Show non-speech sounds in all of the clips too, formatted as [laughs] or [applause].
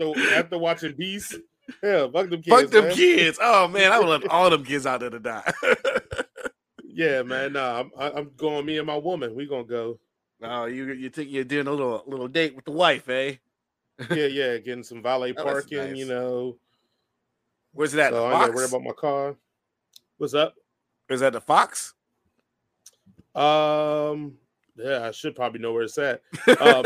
after after watching Beast. Yeah, fuck them kids. Fuck them man. kids. Oh man, I would let [laughs] all them kids out there to die. [laughs] Yeah, man. Nah, I'm I- I'm going. Me and my woman. We gonna go. oh, you you think you're doing a little little date with the wife, eh? Yeah, [laughs] yeah. Getting some valet Oh, parking. You know. Where's it at? So I gotta worry about my car. What's up? Is that the Fox? Um. Yeah, I should probably know where it's at. Um,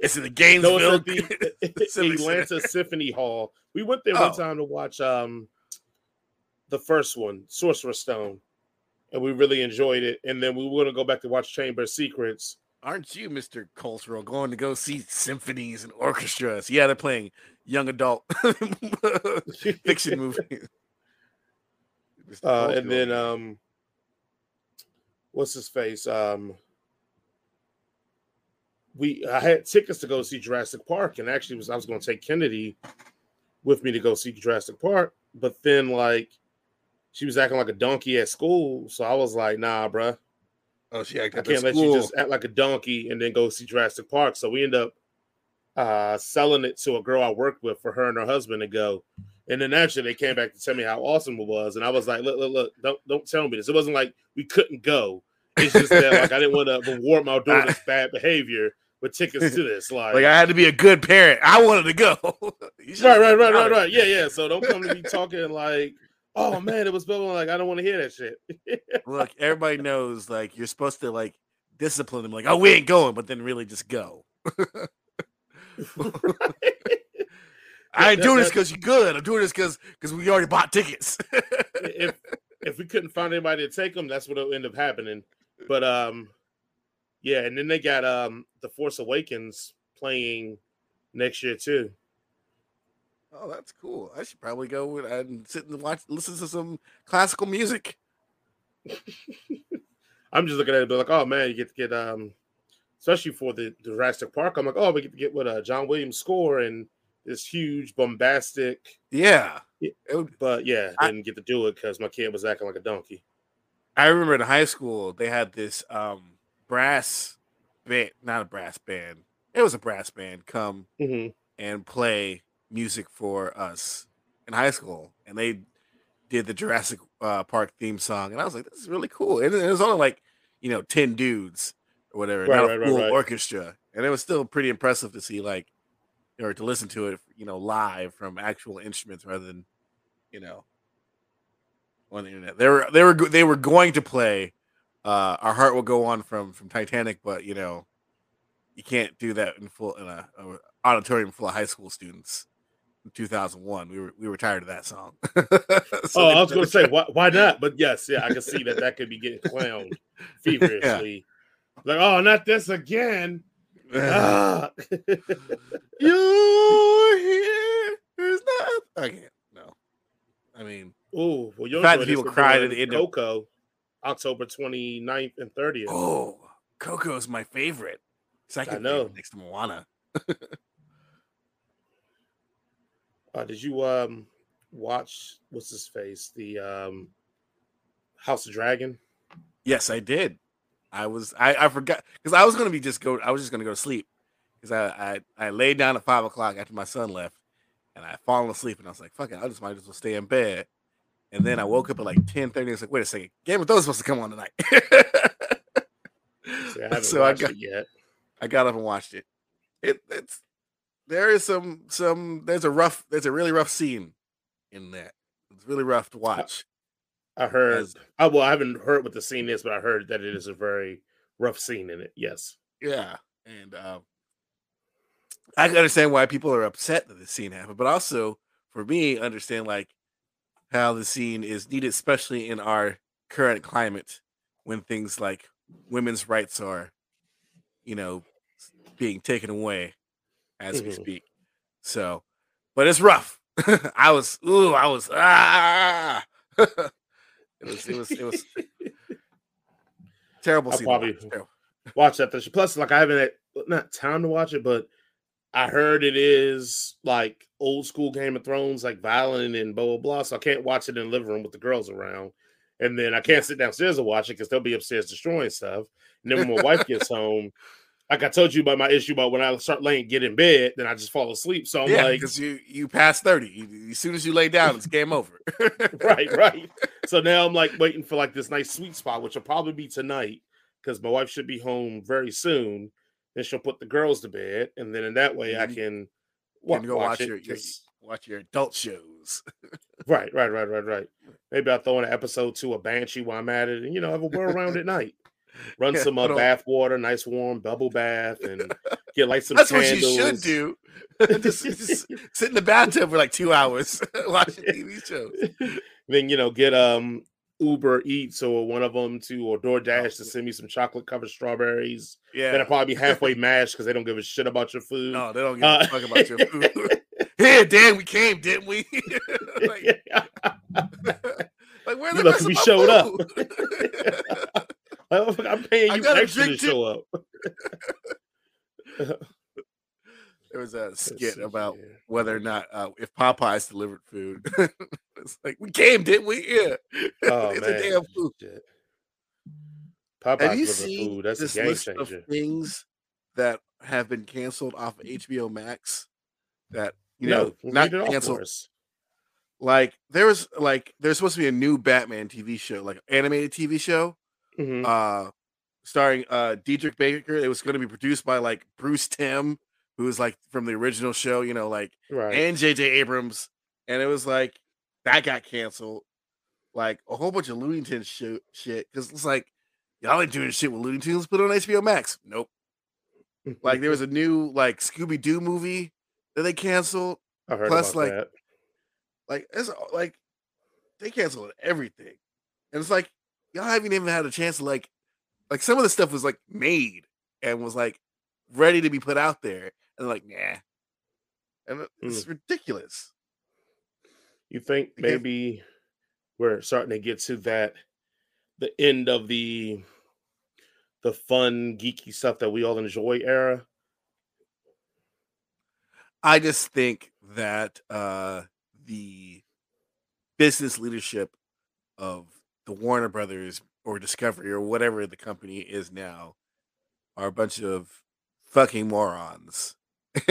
it's in the No, Gainesville. it's at [laughs] the Center. [laughs] Atlanta Symphony Hall. We went there Oh. one time to watch um the first one, Sorcerer's Stone, and we really enjoyed it. And then we were gonna go back to watch Chamber of Secrets. Aren't you, Mr. Cultural, going to go see symphonies and orchestras? Yeah, they're playing young adult [laughs] fiction movies. Uh, and then um, what's his face? Um, we I had tickets to go see Jurassic Park, and actually was I was going to take Kennedy with me to go see Jurassic Park, but then like she was acting like a donkey at school, so I was like, nah, bruh. oh, she acted I can't let school. you just act like a donkey and then go see Jurassic Park. So we end up uh selling it to a girl I worked with for her and her husband to go. And then actually they came back to tell me how awesome it was. And I was like, look, look, look, don't don't tell me this. It wasn't like we couldn't go. It's just that like I didn't want to reward my [laughs] daughter's bad behavior with tickets to this. [laughs] Like, Like I had to be a good parent. I wanted to go. [laughs] Right, right, right, right, right. Yeah, yeah. So don't come to me [laughs] talking like, oh man, it was better. Like, I don't want to hear that shit. Look, everybody knows like you're supposed to like discipline them, like, oh, we ain't going, but then really just go. I ain't doing this because you're good. I'm doing this because because we already bought tickets. if if we couldn't find anybody to take them, that's what'll end up happening. But um, yeah, and then they got um the Force Awakens playing next year too. oh, that's cool. I should probably go and sit and watch, listen to some classical music. [laughs] I'm just looking at it, but like, oh man, you get to get um, especially for the, the Jurassic Park. I'm like, oh, we get to get what a John Williams score and this huge bombastic. Yeah. It would- But yeah, I- didn't get to do it because my kid was acting like a donkey. I remember in high school they had this um brass band, not a brass band. It was a brass band come hmm and play music for us in high school, and they did the Jurassic uh, Park theme song, and I was like, "This is really cool." And it was only like you know ten dudes or whatever, Right, not right, a full right. orchestra, and it was still pretty impressive to see like or to listen to it, you know, live from actual instruments rather than you know on the internet. They were they were they were going to play uh, "Our Heart Will Go On" from from Titanic, but you know you can't do that in full in a, a auditorium full of high school students. In 2001, we were we were tired of that song. [laughs] So oh, I was going to say [laughs] why, why not? But yes, yeah, I can see that that could be getting clowned feverishly. Like, oh, not this again. [laughs] Ah. You're here. There's not. I can't. No. I mean, oh, well, Fact that people cried at the end of- Coco, October 29th and 30th. oh, Coco's my favorite. Second I know. next to Moana. Uh, did you um watch what's his face? The um House of Dragon? Yes, I did. I was. I, I forgot because I was gonna be just go. I was just gonna go to sleep because I, I I laid down at five o'clock after my son left, and I fallen asleep, and I was like, "Fuck it, I just might as well stay in bed." And then I woke up at like ten thirty. I was like, "Wait a second, Game of Thrones is supposed to come on tonight." See, I [laughs] haven't so I got it yet. I got up and watched it. It it's there is some some there's a rough there's a really rough scene in that. It's really rough to watch. I heard. As- I well, I haven't heard what the scene is, but I heard that it is a very rough scene in it. Yes. Yeah, and um, I can understand why people are upset that this scene happened, but also for me, understand like how the scene is needed, especially in our current climate, when things like women's rights are, you know, being taken away as we Mhm. speak. So, but it's rough. [laughs] I was, ooh, I was, ah. [laughs] it was, it was, it was [laughs] terrible. I'll scene probably- terrible. Watch that. Plus, like I haven't had not time to watch it, but I heard it is like old school Game of Thrones, like violent and blah blah blah. So I can't watch it in the living room with the girls around. And then I can't sit downstairs and watch it because they'll be upstairs destroying stuff. And then when my wife gets [laughs] home, like I told you about my issue about when I start laying, get in bed, then I just fall asleep. So I'm yeah, like, because you you pass thirty. You, as soon as you lay down, it's game over. [laughs] right, right. So now I'm like waiting for like this nice sweet spot, which will probably be tonight because my wife should be home very soon. Then she'll put the girls to bed, and then in that way I Mhm. can, Wa- wa- go watch, watch your, your watch your adult shows. [laughs] Right, right, right, right, right. Maybe I'll throw in an episode two of Banshee while I'm at it, and you know, have a whirl around at night. Run Yeah, some uh, bath water, nice warm bubble bath, and [laughs] get like some That's candles. what you should do. [laughs] just, just sit in the bathtub for like two hours watching TV shows. then you know, get um Uber Eats or one of them to or DoorDash to send me some chocolate covered strawberries. Yeah. Then I'll probably be [laughs] halfway mashed because they don't give a shit about your food. no, they don't give Uh, a fuck about your food. [laughs] [laughs] yeah, Dan, we came, didn't we? like, like where the rest of we my showed up. food? I'm paying you extra to show up. There was a skit about whether or not uh, if Popeyes delivered food. [laughs] it's like we came, didn't we? Yeah. [laughs] Oh it's man, a damn food. shit. Popeyes Have you seen food. That's this a game list changer. of things that have been canceled off of HBO Max? That you no, know, read not canceled. Like there was like there's supposed to be a new Batman TV show, like animated TV show, Mhm. uh, starring uh Diedrich Bader. It was going to be produced by like Bruce Timm, who was like from the original show, you know, like Right. and JJ Abrams, and it was like that got canceled. Like a whole bunch of Looney Tunes shit, because it's like y'all ain't doing shit with Looney Tunes. Put it on HBO Max. Nope. Like there was a new like Scooby Doo movie that they canceled. Plus, like, that. Like it's like they canceled everything, and it's like y'all haven't even had a chance to like like some of the stuff was like made and was like ready to be put out there, and like nah, and it- it's ridiculous. You think maybe we're starting to get to that the end of the the fun geeky stuff that we all enjoy era? I just think that uh the business leadership of the Warner Brothers or Discovery or whatever the company is now are a bunch of fucking morons [laughs]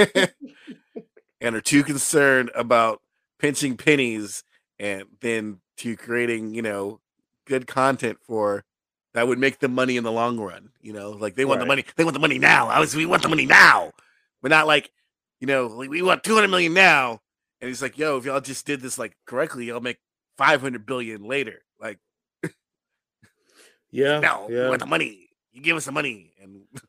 and are too concerned about pinching pennies and then to creating, you know, good content for that would make them money in the long run. You know, like they want the money, they want the money now. I was we want the money now. But not like, you know, like we want 200 million now. And he's like, yo, if y'all just did this like correctly, y'all make 500 billion later. Like, Yeah. [laughs] no, we want the money. You give us the money. And [laughs]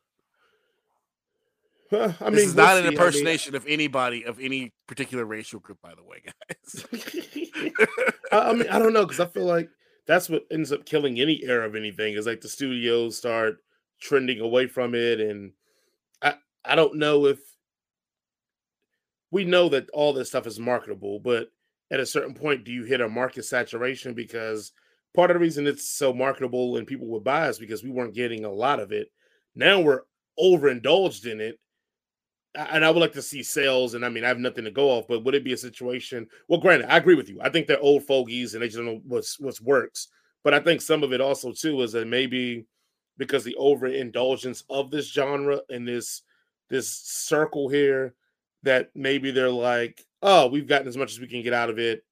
Well, I mean, this is we'll not see. an I mean- uh impersonation of anybody of any particular racial group, by the way, guys. [laughs] I, I mean, I don't know because I feel like that's what ends up killing any era of anything is like the studios start trending away from it, and I I don't know if we know that all this stuff is marketable, but at a certain point, do you hit a market saturation? Because part of the reason it's so marketable and people would buy is because we weren't getting a lot of it. Now we're overindulged in it. And I would like to see sales, and I mean, I have nothing to go off, but would it be a situation? Well, granted, I agree with you. I think they're old fogies and they just don't know what's what's works. But I think some of it also too is that maybe because the overindulgence of this genre and this this circle here, that maybe they're like, oh, we've gotten as much as we can get out of it.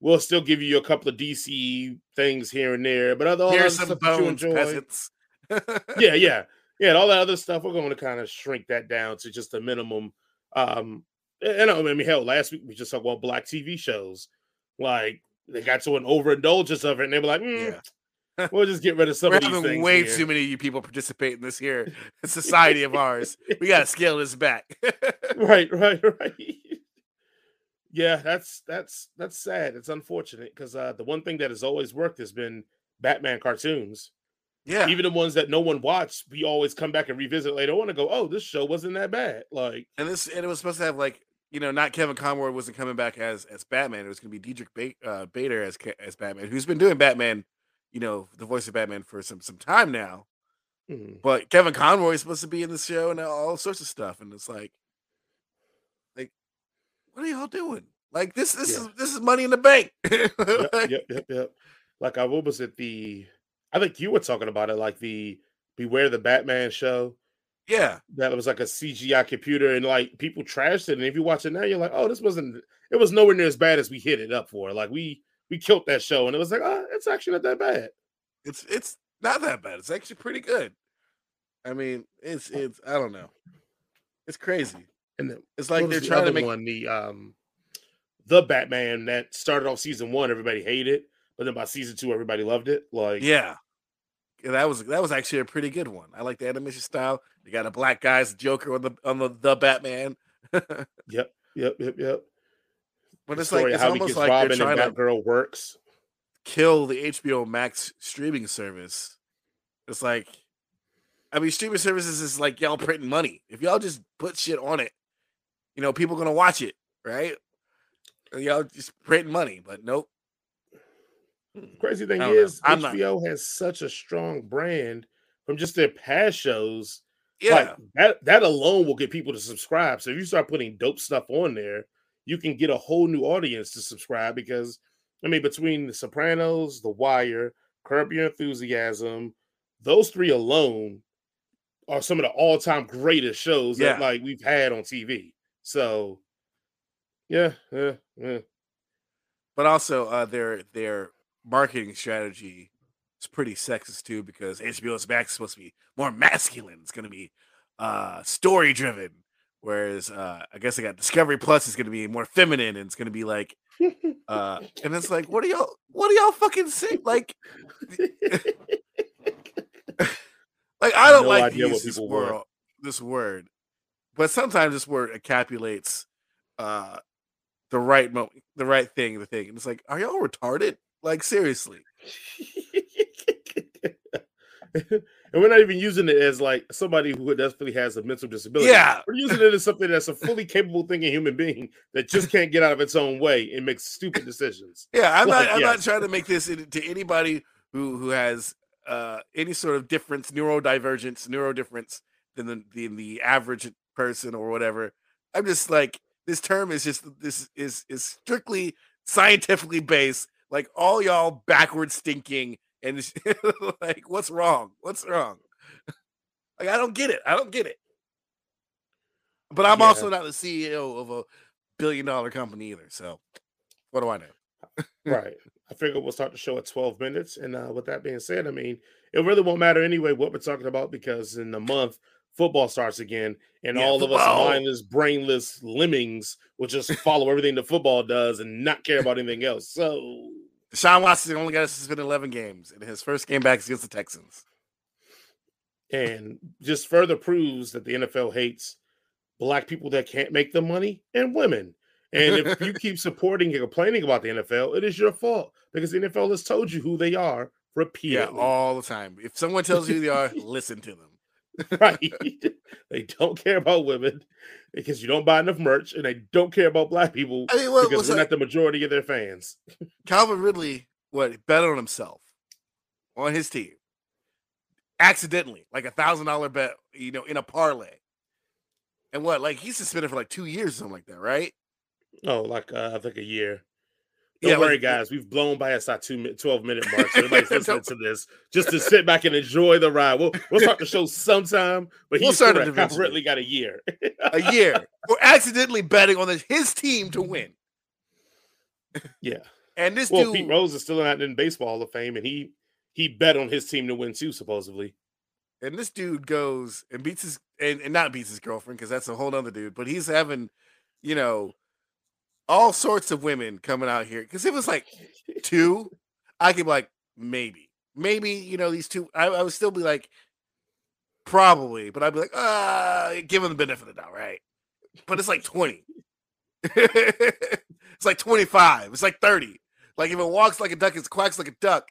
We'll still give you a couple of DC things here and there, but other Here's some stuff that you bones, peasants. [laughs] yeah, yeah, yeah. And all that other stuff, we're going to kind of shrink that down to just a minimum. Um, and I mean, hell, last week we just talked about black TV shows. Like they got to an overindulgence of it, and they were like, "Mm, Yeah. [laughs] "We'll just get rid of some We're of these having things." way here." too many of you people participate in this here [laughs] society of ours. We gotta scale this back. [laughs] right, right, right. yeah, that's that's that's sad. It's unfortunate because uh, the one thing that has always worked has been Batman cartoons. Yeah, Even the ones that no one watched, we always come back and revisit later on and go, "Oh, this show wasn't that bad." Like, and this and it was supposed to have like you know not Kevin Conroy wasn't coming back as as Batman. It was gonna be Diedrich ba- uh, Bader as as Batman, who's been doing Batman, you know, the voice of Batman for some some time now. mhm. But Kevin Conroy is supposed to be in the show and all sorts of stuff, and it's like, like, what are y'all doing? Like this this Yeah. is this is money in the bank. [laughs] yep, Like, yep, yep, yep. Like, I what was it? The I think you were talking about it, like the Beware the Batman show. Yeah, that was like a CGI computer, and like people trashed it. And if you watch it now, you're like, oh, this wasn't. It was nowhere near as bad as we hit it up for. Like we we killed that show, and it was like, oh, it's actually not that bad. It's it's not that bad. It's actually pretty good. I mean, it's it's I don't know. It's crazy. And then, it's like they're the trying to make one the um the Batman that started off season one, everybody hated, but then by season two, everybody loved it. Like yeah. yeah that was that was actually a pretty good one. I like the animation style. You got a black guy's Joker on the on the, the Batman. [laughs] yep, yep, yep, yep. But it's like it's almost like Robin they're trying to girl works kill the HBO Max streaming service. It's like, I mean, streaming services is like y'all printing money. If y'all just put shit on it, you know, people gonna watch it, right? And y'all just printing money, but nope. Crazy thing is, HBO not... has such a strong brand from just their past shows. Yeah, like that that alone will get people to subscribe. So if you start putting dope stuff on there, you can get a whole new audience to subscribe because I mean, between The Sopranos, The Wire, Curb Your Enthusiasm, those three alone are some of the all-time greatest shows yeah. that like we've had on TV. So, yeah, yeah, yeah. But also, uh, their their marketing strategy is pretty sexist too, because HBO Max is supposed to be more masculine. It's going to be uh, story driven, whereas uh, I guess I got Discovery Plus is going to be more feminine, and it's going to be like uh, and it's like, what are y'all? What are y'all fucking saying? Like, [laughs] like I don't no like to use this word, this word, but sometimes this word encapsulates uh, the right moment, the right thing, the thing. And it's like, are y'all retarded? Like seriously. [laughs] and we're not even using it as like somebody who definitely has a mental disability. Yeah, we're using it as something that's a fully capable thinking human being that just can't get out of its own way and makes stupid decisions. Yeah, I'm like, not. I'm not trying to make this to anybody who who has uh, any sort of difference, neurodivergence, neurodifference than the, than the average person or whatever. I'm just like this term is just this is is strictly scientifically based. Like all y'all backward stinking and [laughs] like, what's wrong? What's wrong? like, I don't get it. I don't get it. But I'm yeah. also not the CEO of a billion dollar company either. So what do I know? [laughs] right. I figured we'll start the show at 12 minutes. And uh, with that being said, I mean, it really won't matter anyway what we're talking about because in a month, football starts again, and yeah, all football. of us mindless, brainless lemmings will just follow everything the football does and not care about anything else. So Deshaun Watson only got suspended 11 games in his first game back is against the Texans. And just further proves that the NFL hates black people that can't make the money and women. And if you keep [laughs] supporting and complaining about the NFL, it is your fault because the NFL has told you who they are repeatedly. Yeah, all the time. If someone tells you who they are, [laughs] listen to them. [laughs] right. they don't care about women because you don't buy enough merch, and they don't care about black people I mean, what, because they're not the majority of their fans. [laughs] Calvin Ridley, what bet on himself on his team accidentally, like a thousand dollar bet, you know, in a parlay. And what, like he's suspended for like two years, something like that, right? Oh, like uh, I think a year. Don't yeah, worry, like, guys. We've blown by us our two 12 minute mark. So everybody's [laughs] listening to this just to sit back and enjoy the ride. We'll we'll start the show sometime, but he's we'll correct. Ridley got a year. a year. We're accidentally betting on his team to win. Yeah. And this well, dude, Pete Rose is still not in baseball Hall of Fame, and he he bet on his team to win too, supposedly. And this dude goes and beats his and, and not beats his girlfriend because that's a whole other dude, but he's having, you know, all sorts of women coming out here because it was like two, I could be like maybe, maybe you know these two. I, I would still be like probably, but I'd be like ah, give them the benefit of the doubt, right? But it's like twenty. [laughs] it's like twenty five. It's like thirty. Like if it walks like a duck, it quacks like a duck.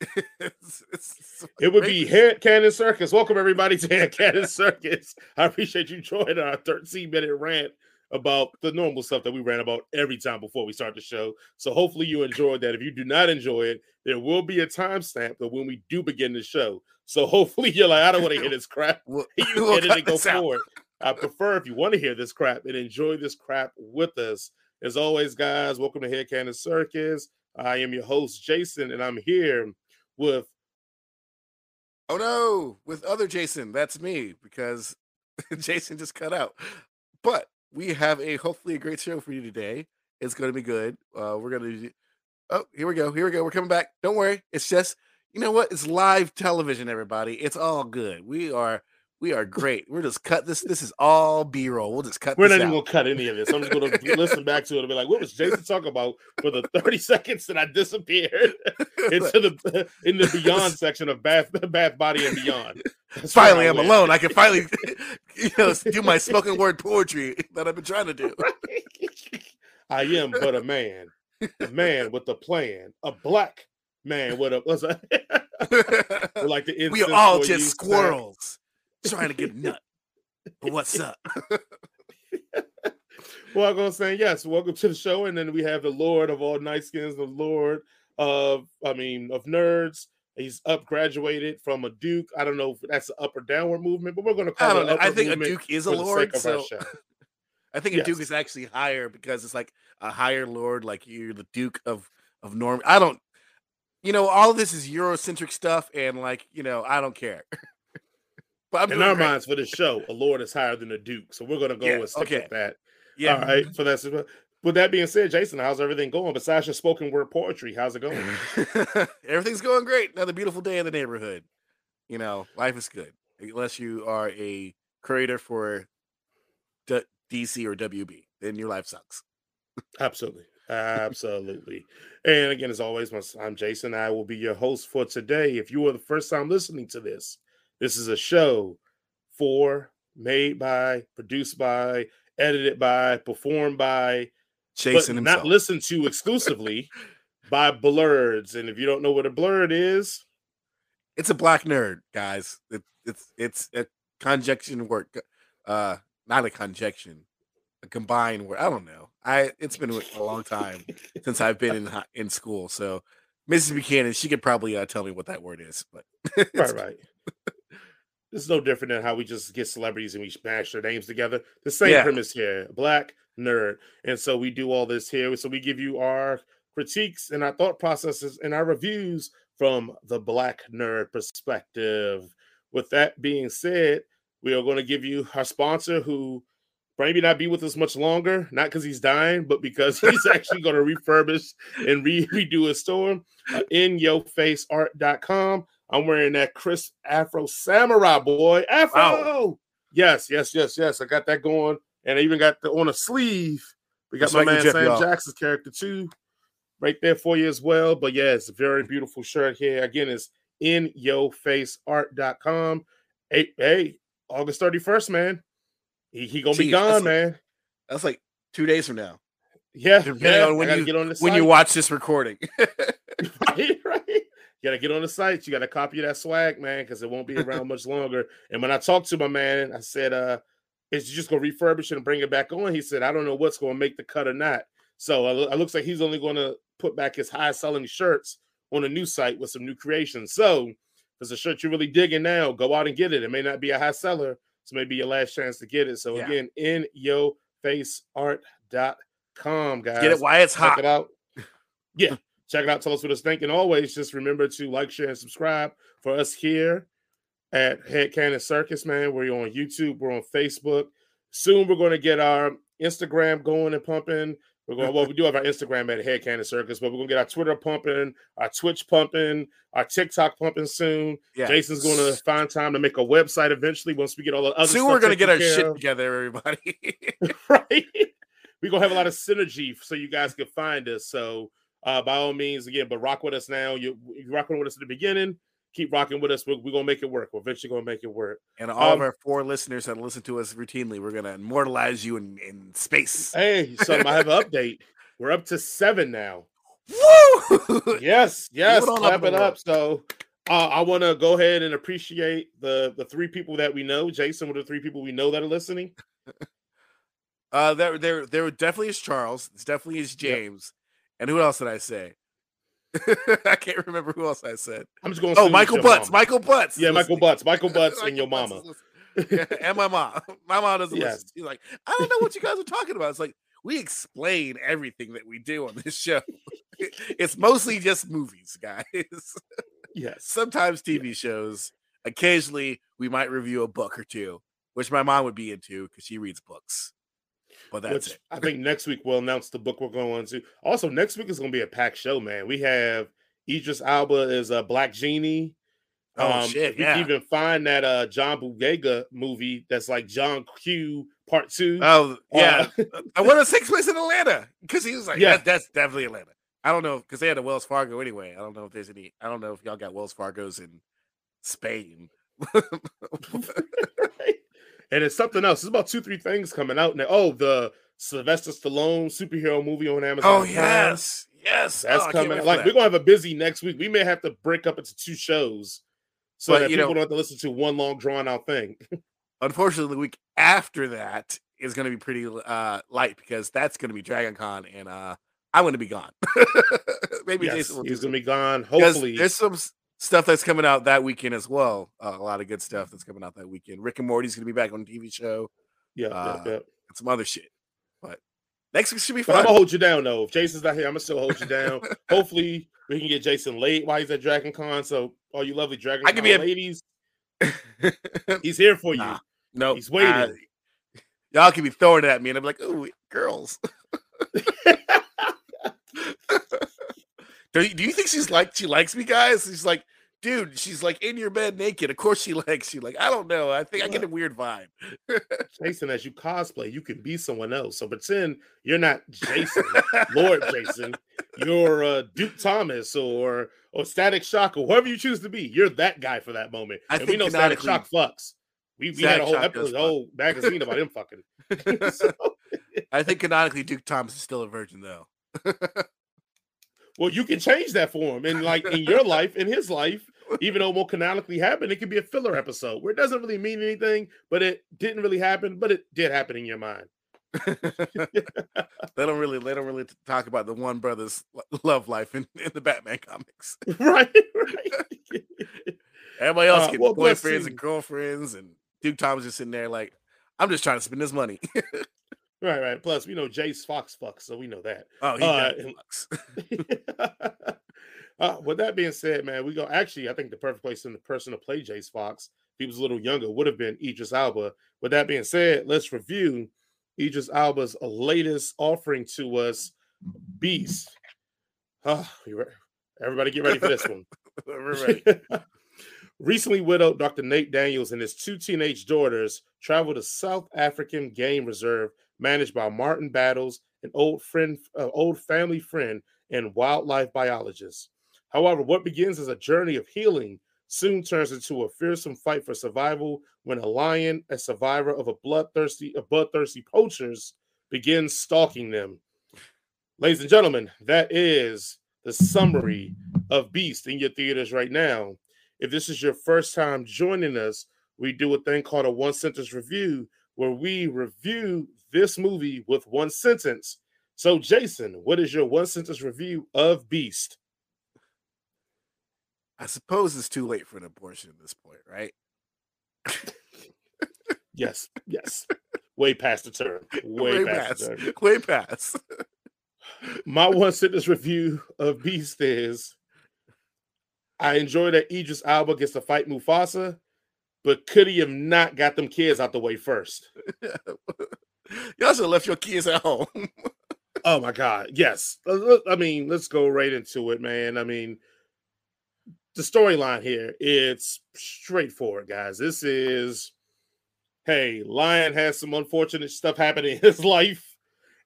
[laughs] it's, it's it would be Head Cannon Circus. Welcome everybody to Head Cannon Circus. I appreciate you joining our 13 minute rant about the normal stuff that we ran about every time before we start the show. So hopefully you enjoyed that. If you do not enjoy it, there will be a timestamp of when we do begin the show. So [laughs] hopefully you're like, I don't want to hear this crap. [laughs] [laughs] you we'll edit and go forward. I prefer if you want to hear this crap and enjoy this crap with us. As always, guys, welcome to Head Cannon Circus. I am your host, Jason, and I'm here with Oh no, with other Jason, that's me because Jason just cut out. But we have a hopefully a great show for you today. It's going to be good. Uh, we're going to. Oh, here we go. Here we go. We're coming back. Don't worry. It's just you know what? It's live television, everybody. It's all good. We are we are great. We're just cut this. This is all B roll. We'll just cut. We're not even gonna cut any of this. I'm just gonna [laughs] listen back to it and be like, "What was Jason talking about for the 30 [laughs] seconds that I disappeared [laughs] into the in the Beyond section of Bath Bath Body and Beyond?" That's finally, I'm went. alone. I can finally, you know, do my spoken word poetry that I've been trying to do. I am but a man, a man with a plan, a black man with a. What's like the we are all just squirrels trying to get a nut. But what's up? [laughs] well, I'm gonna say yes. Welcome to the show, and then we have the Lord of all night skins, the Lord of, I mean, of nerds. He's up graduated from a Duke. I don't know if that's an up or downward movement, but we're gonna call I it. [laughs] [laughs] I think a Duke is a Lord. So I think yes. a Duke is actually higher because it's like a higher Lord, like you're the Duke of of Norm. I don't, you know, all of this is Eurocentric stuff, and like you know, I don't care. But I'm in our great. minds for this show, a lord is higher than a duke. So we're gonna go yeah, and stick okay. with that. Yeah. All right. For that. With that being said, Jason, how's everything going? Besides your spoken word poetry, how's it going? [laughs] Everything's going great. Another beautiful day in the neighborhood. You know, life is good. Unless you are a creator for D- DC or WB, then your life sucks. Absolutely. Absolutely. and again, as always, I'm Jason. I will be your host for today. If you are the first time listening to this, this is a show for, made by, produced by, edited by, performed by, Jason but not listened to exclusively by blurs. And if you don't know what a blurred is, it's a black nerd, guys. It, it's it's a conjunction word, uh, not a conjunction, a combined word. I don't know. I it's been a long time since I've been in in school, so Mrs. Buchanan, she could probably uh, tell me what that word is. But [laughs] right, right. This is no different than how we just get celebrities and we smash their names together. The same yeah. premise here black nerd. And so we do all this here. So we give you our critiques and our thought processes and our reviews from the black nerd perspective. With that being said, we are going to give you our sponsor who maybe not be with us much longer, not because he's dying, but because [laughs] he's actually going to refurbish and re- redo his store. Uh, inyourfaceart.com. I'm wearing that Chris Afro Samurai boy. Afro. Wow. Yes, yes, yes, yes. I got that going. And I even got the on a sleeve. We got That's my man Jeff, Sam y'all. Jackson's character too, right there for you as well. But yeah, it's a very beautiful shirt here. Again, it's in yourfaceart.com. Hey, hey, August 31st, man. He, he gonna Jeez, be gone, man. That's like two days from now. Yeah, Depending yeah. On when you get on the when you watch this recording. [laughs] [laughs] right, right. You gotta get on the site. You gotta copy that swag, man, because it won't be around much longer. And when I talked to my man, I said, uh, is just gonna refurbish it and bring it back on? He said, I don't know what's gonna make the cut or not. So uh, it looks like he's only gonna put back his high selling shirts on a new site with some new creations. So if it's a shirt you're really digging now, go out and get it. It may not be a high seller, so maybe your last chance to get it. So yeah. again, in yo faceart.com, guys. Get it while it's Check hot. it out. Yeah. [laughs] Check it out. Tell us what it's thinking. Always just remember to like, share, and subscribe for us here at Head Cannon Circus, man. We're on YouTube, we're on Facebook. Soon we're going to get our Instagram going and pumping. We're going well, we do have our Instagram at Head Cannon Circus, but we're gonna get our Twitter pumping, our Twitch pumping, our TikTok pumping soon. Yeah. Jason's gonna find time to make a website eventually once we get all the other soon we're gonna get our shit of. together, everybody. [laughs] right. We're gonna have a lot of synergy so you guys can find us. So uh, by all means, again, but rock with us now. You you rocking with us at the beginning. Keep rocking with us. We're, we're gonna make it work. We're eventually gonna make it work. And all um, of our four listeners that listen to us routinely, we're gonna immortalize you in, in space. Hey, so I have an [laughs] update. We're up to seven now. Woo! [laughs] Yes, yes. Clap it up. So uh, I want to go ahead and appreciate the the three people that we know. Jason, what are the three people we know that are listening? [laughs] Uh, there, there, there definitely is Charles. It's definitely is James. And who else did I say? [laughs] I can't remember who else I said. I'm just going. Oh, Michael Butts. Mama. Michael Butts. Yeah, Michael [laughs] Butts. Michael Butts and your mama. yeah, [laughs] and my mom. My mom doesn't yes. listen. She's like, I don't know what you guys are talking about. It's like we explain everything that we do on this show. it's mostly just movies, guys. Yes. Sometimes TV shows. occasionally we might review a book or two, which my mom would be into because she reads books. But that's which it. I think next week we'll announce the book we're going to. Also, next week is going to be a packed show, man. We have Idris Elba as a Black Genie. Oh um, shit! Yeah. We can even find that uh John Boyega movie that's like John Q Part Two. Oh yeah, uh, [laughs] I want to take place in Atlanta because he was like, yeah, that's definitely Atlanta. I don't know because they had a Wells Fargo anyway. I don't know if there's any. I don't know if y'all got Wells Fargo's in Spain. [laughs] [laughs] And it's something else. It's about two, three things coming out now. Oh, the Sylvester Stallone superhero movie on Amazon. Oh yes, yes, that's oh, coming. Like that. we're gonna have a busy next week. We may have to break up into two shows so but, that people know, don't have to listen to one long drawn out thing. [laughs] unfortunately, the week after that is going to be pretty uh, light because that's going to be Dragon Con, and uh, I'm going to be gone. [laughs] Maybe yes, Jason will he's going to be gone. Hopefully, there's some stuff that's coming out that weekend as well. Uh, a lot of good stuff that's coming out that weekend. Rick and Morty's going to be back on the TV show. Yeah, uh, yeah, yeah. And some other shit. But next week should be fun. But I'm gonna hold you down though. If Jason's not here, I'm gonna still hold you down. [laughs] Hopefully, we can get Jason late while he's at Dragon Con. So, all you lovely Dragon I Con be a... ladies, [laughs] he's here for you. Nah, no, he's waiting. Uh, y'all can be throwing it at me, and I'm like, "Oh, girls." [laughs] do, you, do you think she's like she likes me, guys? She's like, dude, she's like in your bed naked. Of course she [laughs] likes you. Like, I don't know. I think I get a weird vibe. Jason, as you cosplay, you can be someone else. So pretend you're not Jason, [laughs] Lord Jason. You're uh, Duke Thomas or or Static Shock or whoever you choose to be. You're that guy for that moment. I and think we know Static Shock fucks. We, we had a whole episode, whole magazine about him fucking. [laughs] so, I think canonically Duke Thomas is still a virgin though. well, you can change that for him, and like in your life, in his life, even though it won't canonically happen, it could be a filler episode where it doesn't really mean anything, but it didn't really happen, but it did happen in your mind. [laughs] they don't really they don't really talk about the one brother's love life in, in the Batman comics. [laughs] right, right. Everybody else uh, getting well, boyfriends and girlfriends, and Duke Thomas just sitting there like, I'm just trying to spend this money. [laughs] right, right. Plus, we know Jace Fox fucks, so we know that. Oh, he uh, fucks. Uh, with that being said, man, we go. Actually, I think the perfect place in the person to play Jace Fox, if he was a little younger, would have been Idris Elba. With that being said, let's review Idris Elba's latest offering to us, Beast. Oh, everybody, get ready for this one. [laughs] [laughs] Recently widowed Dr. Nate Daniels and his two teenage daughters traveled to South African Game Reserve, managed by Martin Battles, an old friend, uh, old family friend, and wildlife biologist. However, what begins as a journey of healing soon turns into a fearsome fight for survival when a lion, a survivor of a bloodthirsty, bloodthirsty poachers, begins stalking them. Ladies and gentlemen, that is the summary of Beast in your theaters right now. If this is your first time joining us, we do a thing called a one sentence review where we review this movie with one sentence. So, Jason, what is your one sentence review of Beast? I suppose it's too late for an abortion at this point, right? yes, yes. Way past the turn. [laughs] Way, Way past, past. Way past. [laughs] My one sentence review of Beast is I enjoy that Idris Elba gets to fight Mufasa, but could he have not got them kids out the way first? [laughs] Y'all should have left your kids at home. oh my God. Yes. I mean, let's go right into it, man. I mean, the storyline here, it's straightforward, guys. This is hey, Lion has some unfortunate stuff happening in his [laughs] life.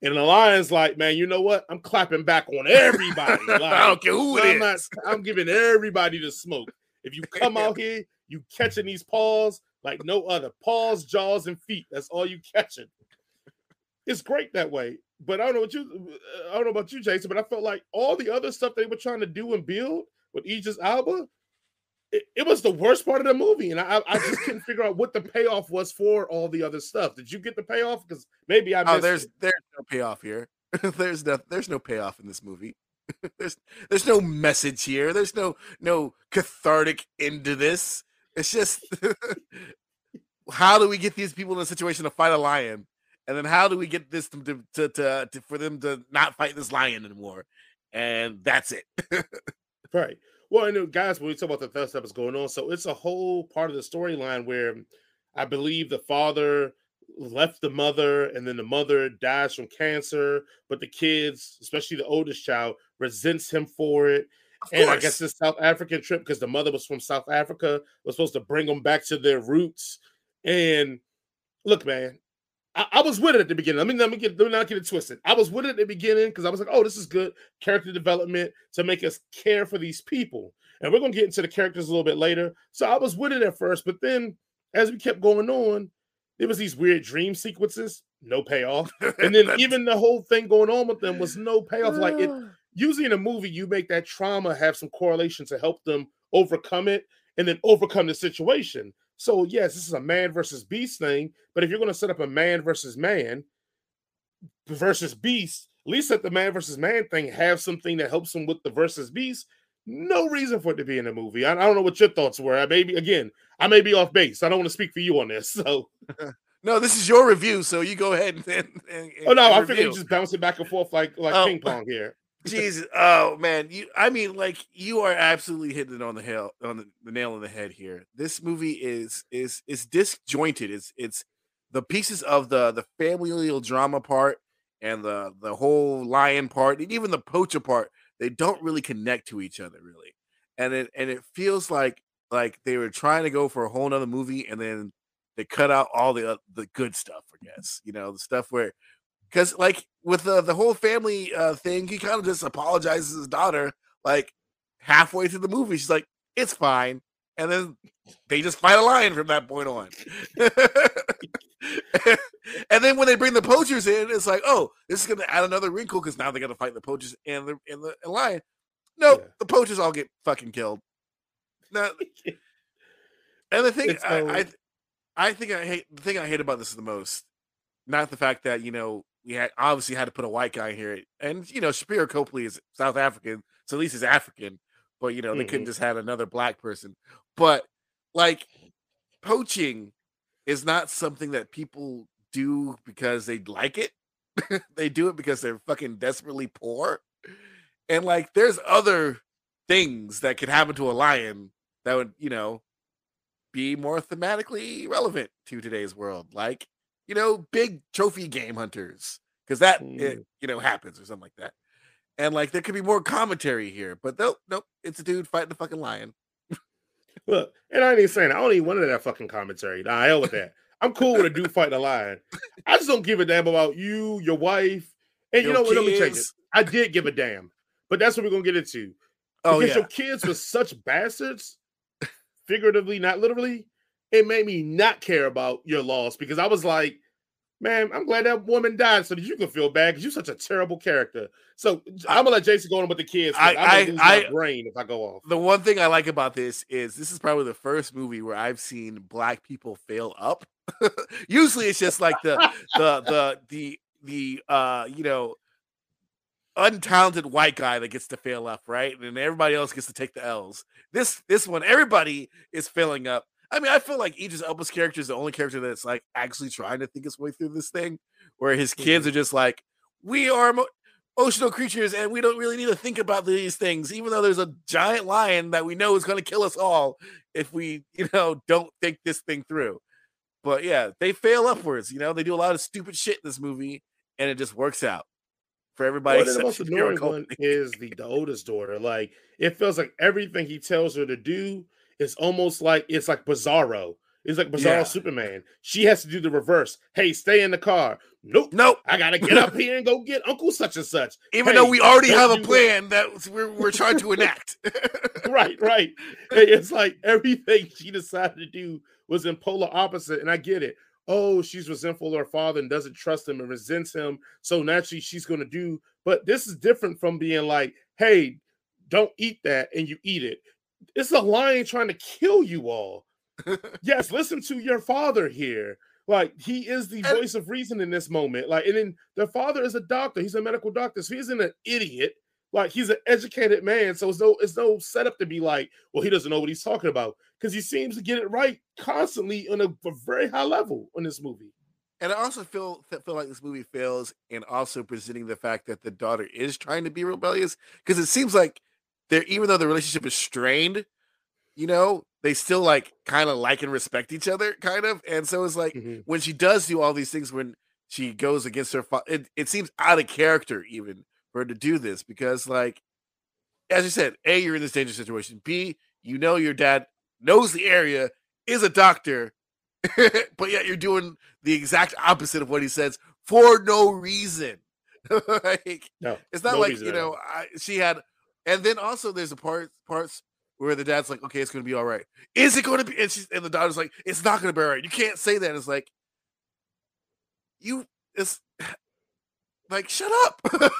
And the Lion's like, man, you know what? I'm clapping back on everybody. Like, [laughs] I don't care who it I'm is. Not, I'm giving everybody the smoke. If you come [laughs] out here, you catching these paws like no other. Paws, jaws, and feet. That's all you catching. It's great that way. But I don't know what you uh, I don't know about you, Jason, but I felt like all the other stuff they were trying to do and build with Idris Elba, it, it, was the worst part of the movie, and I, I just couldn't figure out what the payoff was for all the other stuff. Did you get the payoff? Because maybe I. oh, there's it. there's no payoff here. [laughs] there's no there's no payoff in this movie. [laughs] there's there's no message here. There's no no cathartic end to this. It's just [laughs] how do we get these people in a situation to fight a lion, and then how do we get this to, to, to, to for them to not fight this lion anymore? And that's it. Right. Well, and uh, guys, when we talk about the third step is going on, so it's a whole part of the storyline where I believe the father left the mother, and then the mother dies from cancer, but the kids, especially the oldest child, resents him for it. And I guess this South African trip, because the mother was from South Africa, was supposed to bring them back to their roots. And look, man, I, I, was with it at the beginning. Let me let me get let me not get it twisted. I was with it at the beginning because I was like, oh, this is good character development to make us care for these people. And we're gonna get into the characters a little bit later. So I was with it at first, but then as we kept going on, there was these weird dream sequences, no payoff. And then [laughs] even the whole thing going on with them was no payoff. Like it usually in a movie, you make that trauma have some correlation to help them overcome it and then overcome the situation. So yes, this is a man versus beast thing. But if you're going to set up a man versus man versus beast, at least let the man versus man thing have something that helps him with the versus beast. No reason for it to be in a movie. I, I don't know what your thoughts were. I maybe again, I may be off base. I don't want to speak for you on this. [laughs] So [laughs] no, this is your review, so you go ahead and. and, and oh no, I figured you just bouncing back and forth like like oh. ping pong here. Jesus, oh man, you. I mean, like you are absolutely hitting it on the hell on the, the nail on the head here. This movie is is is disjointed. It's it's the pieces of the the familial drama part and the the whole lion part and even the poacher part. They don't really connect to each other really, and it and it feels like like they were trying to go for a whole nother movie and then they cut out all the uh, the good stuff. I guess you know the stuff where because like with the the whole family uh, thing, he kind of just apologizes to his daughter like halfway through the movie. She's like, "It's fine," and then they just fight a lion from that point on. [laughs] and then when they bring the poachers in, it's like, "Oh, this is going to add another wrinkle because now they got to fight the poachers and the and the and lion." No, nope, yeah. the poachers all get fucking killed. No. [laughs] and the thing I, I I think I hate the thing I hate about this the most, not the fact that you know we had obviously had to put a white guy here, and you know Sharlto Copley is South African, so at least he's African. But you know they mm-hmm. couldn't just have another black person. But like poaching is not something that people do because they like it. [laughs] they do it because they're fucking desperately poor. And like there's other things that could happen to a lion that would, you know, be more thematically relevant to today's world. Like you know, big trophy game hunters because that mm. it, you know happens or something like that. And like there could be more commentary here, but nope, nope, it's a dude fighting a fucking lion. Look, and I ain't even saying I don't even want that fucking commentary. Nah, hell with that. I'm cool with a dude fighting a lion. I just don't give a damn about you, your wife, and your you know what? Let me check it. I did give a damn, but that's what we're gonna get into. Oh, because yeah. your kids were such bastards, figuratively, not literally it made me not care about your loss because I was like, man, I'm glad that woman died so that you can feel bad because you're such a terrible character. So I'm gonna let Jason go on with the kids. I, I, lose I, my brain if I go off. The one thing I like about this is this is probably the first movie where I've seen black people fail up. [laughs] Usually it's just like the the the the the uh you know untalented white guy that gets to fail up, right? And everybody else gets to take the L's. This this one, everybody is failing up I mean, I feel like Idris Elba's character is the only character that's like actually trying to think his way through this thing, where his kids mm-hmm. are just like, we are emotional creatures and we don't really need to think about these things, even though there's a giant lion that we know is going to kill us all if we, [laughs] you know, don't think this thing through. But yeah, they fail upwards. You know, they do a lot of stupid shit in this movie, and it just works out for everybody. Well, the most [laughs] annoying one is the, the oldest daughter. Like it feels like everything he tells her to do it's almost like it's like Bizarro. It's like Bizarro yeah. Superman. She has to do the reverse. Hey, stay in the car. Nope. Nope. I gotta get up [laughs] here and go get Uncle such and such. Even hey, though we already have a plan that, that we're, we're trying to enact. [laughs] [laughs] right, right. It's like everything she decided to do was in polar opposite. And I get it. Oh, she's resentful of her father and doesn't trust him and resents him. So naturally she's gonna do, but this is different from being like, hey, don't eat that and you eat it. It's a lion trying to kill you all. [laughs] yes, listen to your father here. Like he is the voice of reason in this moment. Like, and then the father is a doctor. He's a medical doctor, so he isn't an idiot. Like he's an educated man. So it's no, it's no setup to be like, well, he doesn't know what he's talking about because he seems to get it right constantly on a, a very high level in this movie. And I also feel feel like this movie fails in also presenting the fact that the daughter is trying to be rebellious because it seems like they're even though the relationship is strained, you know, they still like kind of like and respect each other, kind of. And so it's like mm-hmm. when she does do all these things when she goes against her father, it, it seems out of character even for her to do this because, like, as you said, A, you're in this dangerous situation. B, you know your dad knows the area, is a doctor, [laughs] but yet you're doing the exact opposite of what he says for no reason. [laughs] like, no, it's not no like you know I, she had, and then also there's a part parts where the dad's like, okay, it's gonna be all right. Is it going to be? And she's and the daughter's like, it's not gonna be all right. You can't say that. It's like you it's [sighs] like shut up. [laughs] like,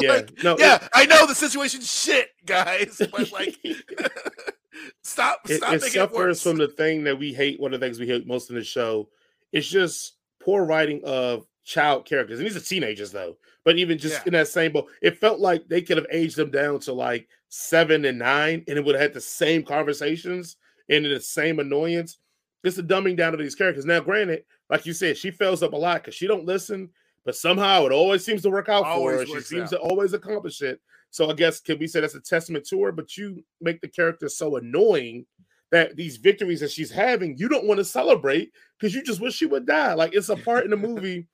yeah, no, yeah, it, I know the situation's shit, guys, [laughs] but like [laughs] stop, it, stop. It, suffers from the thing that we hate. One of the things we hate most in the show. It's just poor writing of child characters, and these are teenagers though. But even just yeah. in that same boat, it felt like they could have aged them down to like seven and nine, and it would have had the same conversations and the same annoyance. It's the dumbing down of these characters. Now, granted, like you said, she fails up a lot because she don't listen, but somehow it always seems to work out always for her. She seems out. to always accomplish it. So I guess could we say that's a testament to her? But you make the character so annoying that these victories that she's having, you don't want to celebrate because you just wish she would die. Like it's a part in the [laughs] movie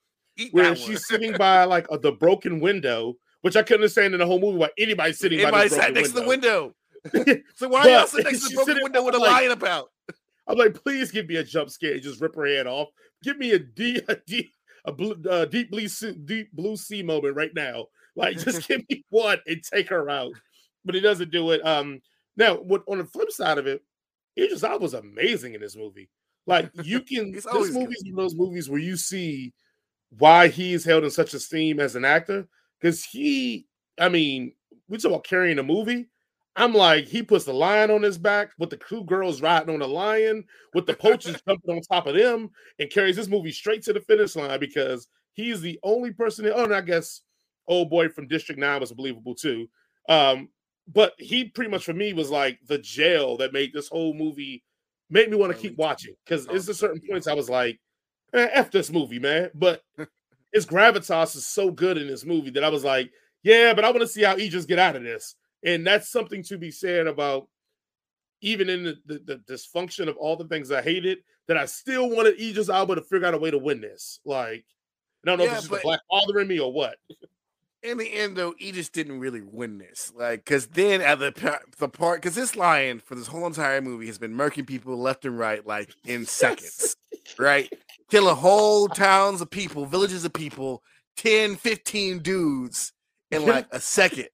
where she's sitting by like a, the broken window, which I couldn't understand in the whole movie why anybody's sitting Anybody by the next to the window. [laughs] so why are y'all sitting next [laughs] to the broken window with a like, lion about? I'm like, please give me a jump scare and just rip her head off. Give me a deep, a deep, a blue, uh, deep blue, deep blue sea moment right now. Like, just [laughs] give me one and take her out. But he doesn't do it. Um, now, what on the flip side of it, Idris Elba was amazing in this movie. Like, you can this movie is one of those movies where you see why he's held in such esteem as an actor because he, I mean, we talk about carrying a movie. I'm like, he puts the lion on his back with the two girls riding on the lion, with the poachers [laughs] jumping on top of them, and carries this movie straight to the finish line because he's the only person. oh, and I guess old boy from District Nine was believable too. Um, but he pretty much for me was like the jail that made this whole movie made me want to keep watching because it's a certain points I was like, eh, f this movie, man. But his gravitas is so good in this movie that I was like, yeah, but I want to see how he just get out of this. And that's something to be said about even in the, the, the dysfunction of all the things I hated, that I still wanted Idris Elba to figure out a way to win this. Like, I don't know yeah, if it's just the black father in me or what. In the end, though, Idris didn't really win this. Like, because then at the the part, because this lion for this whole entire movie has been murking people left and right, like in [laughs] seconds, right? Killing whole towns of people, villages of people, 10, 15 dudes in [laughs] like a second.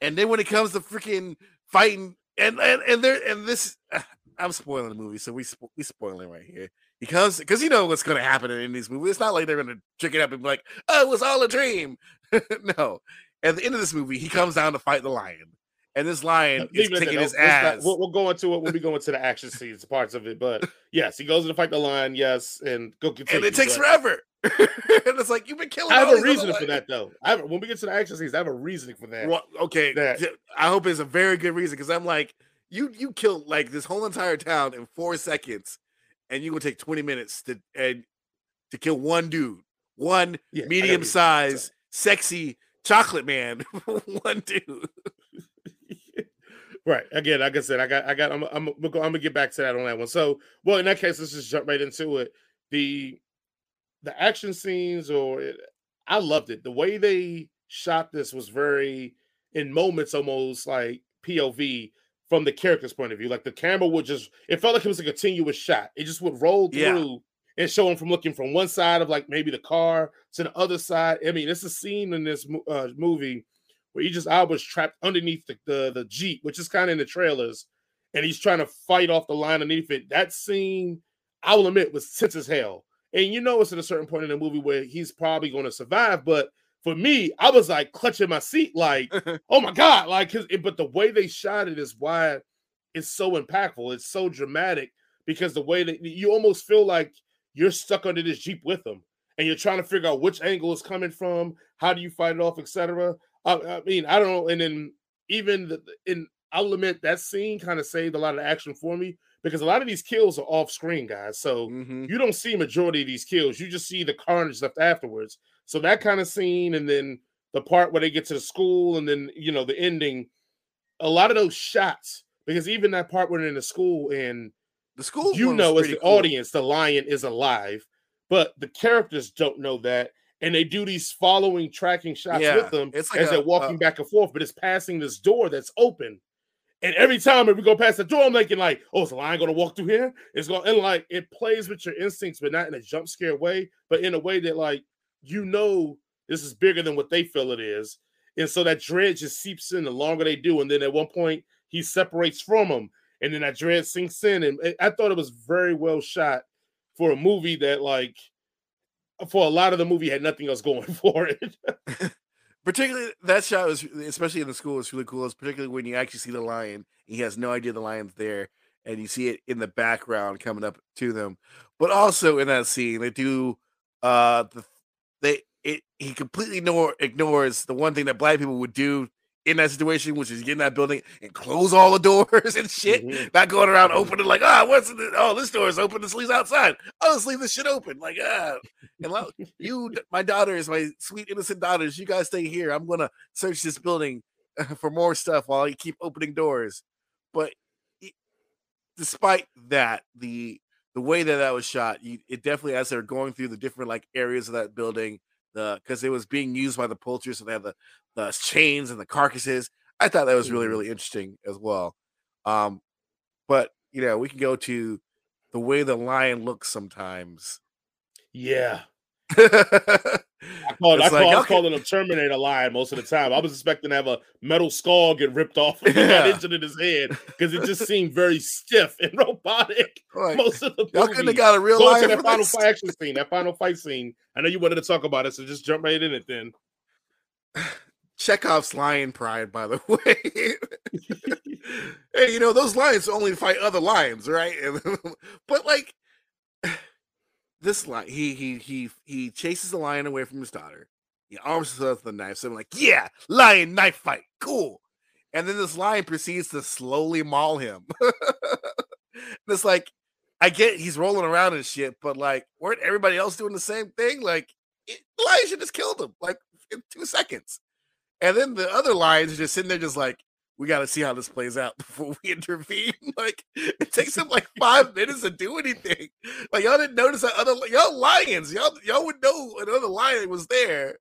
And then when it comes to freaking fighting, and and and there and this, ah, I'm spoiling the movie, so we we spoiling right here because because you know what's going to happen in these movies. It's not like they're going to trick it up and be like, "Oh, it was all a dream." [laughs] no, at the end of this movie, he comes down to fight the lion, and this lion is taking his ass. Not, we'll, we'll, go into it when we go into the action [laughs] scenes, parts of it. But yes, he goes to fight the lion. Yes, and go continue. And it takes but, forever. [laughs] and it's like you've been killing. I have a reason for that, though. I have, when we get to the action scenes, I have a reasoning for that. Well, okay, that. I hope it's a very good reason because I'm like, you you killed like this whole entire town in four seconds, and you're gonna take 20 minutes to and to kill one dude, one yeah, medium sized, [laughs] sexy chocolate man, [laughs] one dude. right. Again, like I said, I got, I got, I'm, I'm, I'm gonna get back to that on that one. So, well, in that case, let's just jump right into it. The the action scenes or it, I loved it. The way they shot this was very in moments almost like POV from the character's point of view. Like the camera would just it felt like it was a continuous shot. It just would roll through yeah. and show him from looking from one side of like maybe the car to the other side. I mean, it's a scene in this uh, movie where he just I was trapped underneath the, the, the Jeep, which is kind of in the trailers, and he's trying to fight off the line underneath it. That scene, I will admit, was tense as hell. And you know, it's at a certain point in the movie where he's probably going to survive. But for me, I was like clutching my seat, like, [laughs] oh my God. Like, it, but the way they shot it is why it's so impactful. It's so dramatic because the way that you almost feel like you're stuck under this Jeep with them and you're trying to figure out which angle is coming from, how do you fight it off, etc. I, I, mean, I don't know. And then even the, in, I'll admit that scene kind of saved a lot of action for me because a lot of these kills are off screen, guys. So mm-hmm. you don't see majority of these kills. You just see the carnage left afterwards. So that kind of scene, and then the part where they get to the school, and then you know the ending. a lot of those shots because even that part when they're in the school and the school, you know, as the cool. audience, the lion is alive, but the characters don't know that. And they do these following tracking shots yeah, with them like as a, they're walking uh, back and forth, but it's passing this door that's open. And every time if we go past the door, I'm thinking like, "Oh, is the lion going to walk through here?" It's going and like it plays with your instincts, but not in a jump scare way, but in a way that like you know this is bigger than what they feel it is, and so that dread just seeps in the longer they do, and then at one point he separates from them, and then that dread sinks in, and I thought it was very well shot for a movie that like for a lot of the movie had nothing else going [laughs] for it. [laughs] particularly that shot was especially in the school was really cool. It's particularly when you actually see the lion. He has no idea the lion's there, and you see it in the background coming up to them. But also in that scene, they do uh the they it he completely ignore, ignores the one thing that black people would do in that situation, which is get in that building and close all the doors [laughs] and shit. Mm-hmm. Not going around opening like, ah, oh, what's this? Oh, this door is open. This leaves outside. Oh, let's leave this shit open. Like, ah, and like, [laughs] you, my daughters, my sweet innocent daughters, you guys stay here. I'm gonna search this building [laughs] for more stuff while you keep opening doors. But it, despite that, the the way that that was shot, you, it definitely as they're going through the different like areas of that building the because it was being used by the poultry, so they have the the chains and the carcasses. I thought that was really mm-hmm. really interesting as well. Um, but you know, we can go to the way the lion looks sometimes. Yeah. [laughs] I called, I, called, like, I was calling him Terminator lion most of the time. I was expecting to have a metal skull get ripped off and yeah. injured in his head because it just seemed very stiff and [laughs] robotic. Like, most of the y'all couldn't have got a real lion. that final fight action scene, that final fight scene. I know you wanted to talk about it, so just jump right in it then. [sighs] Chekhov's lion pride, by the [laughs] way. [laughs] hey, you know those lions only fight other lions, right? but like this lion, he he he he chases the lion away from his daughter. He arms himself with a knife. So I'm like, yeah, lion knife fight, cool. And then this lion proceeds to slowly maul him. [laughs] it's like, I get he's rolling around and shit, but like, weren't everybody else doing the same thing? Like, it, the lion should just killed him like in two seconds. And then the other lions are just sitting there, just like, we got to see how this plays out [laughs] before we intervene. [laughs] like it takes them like five [laughs] minutes to do anything. Like y'all didn't notice that other y'all lions. Y'all y'all would know another lion was there.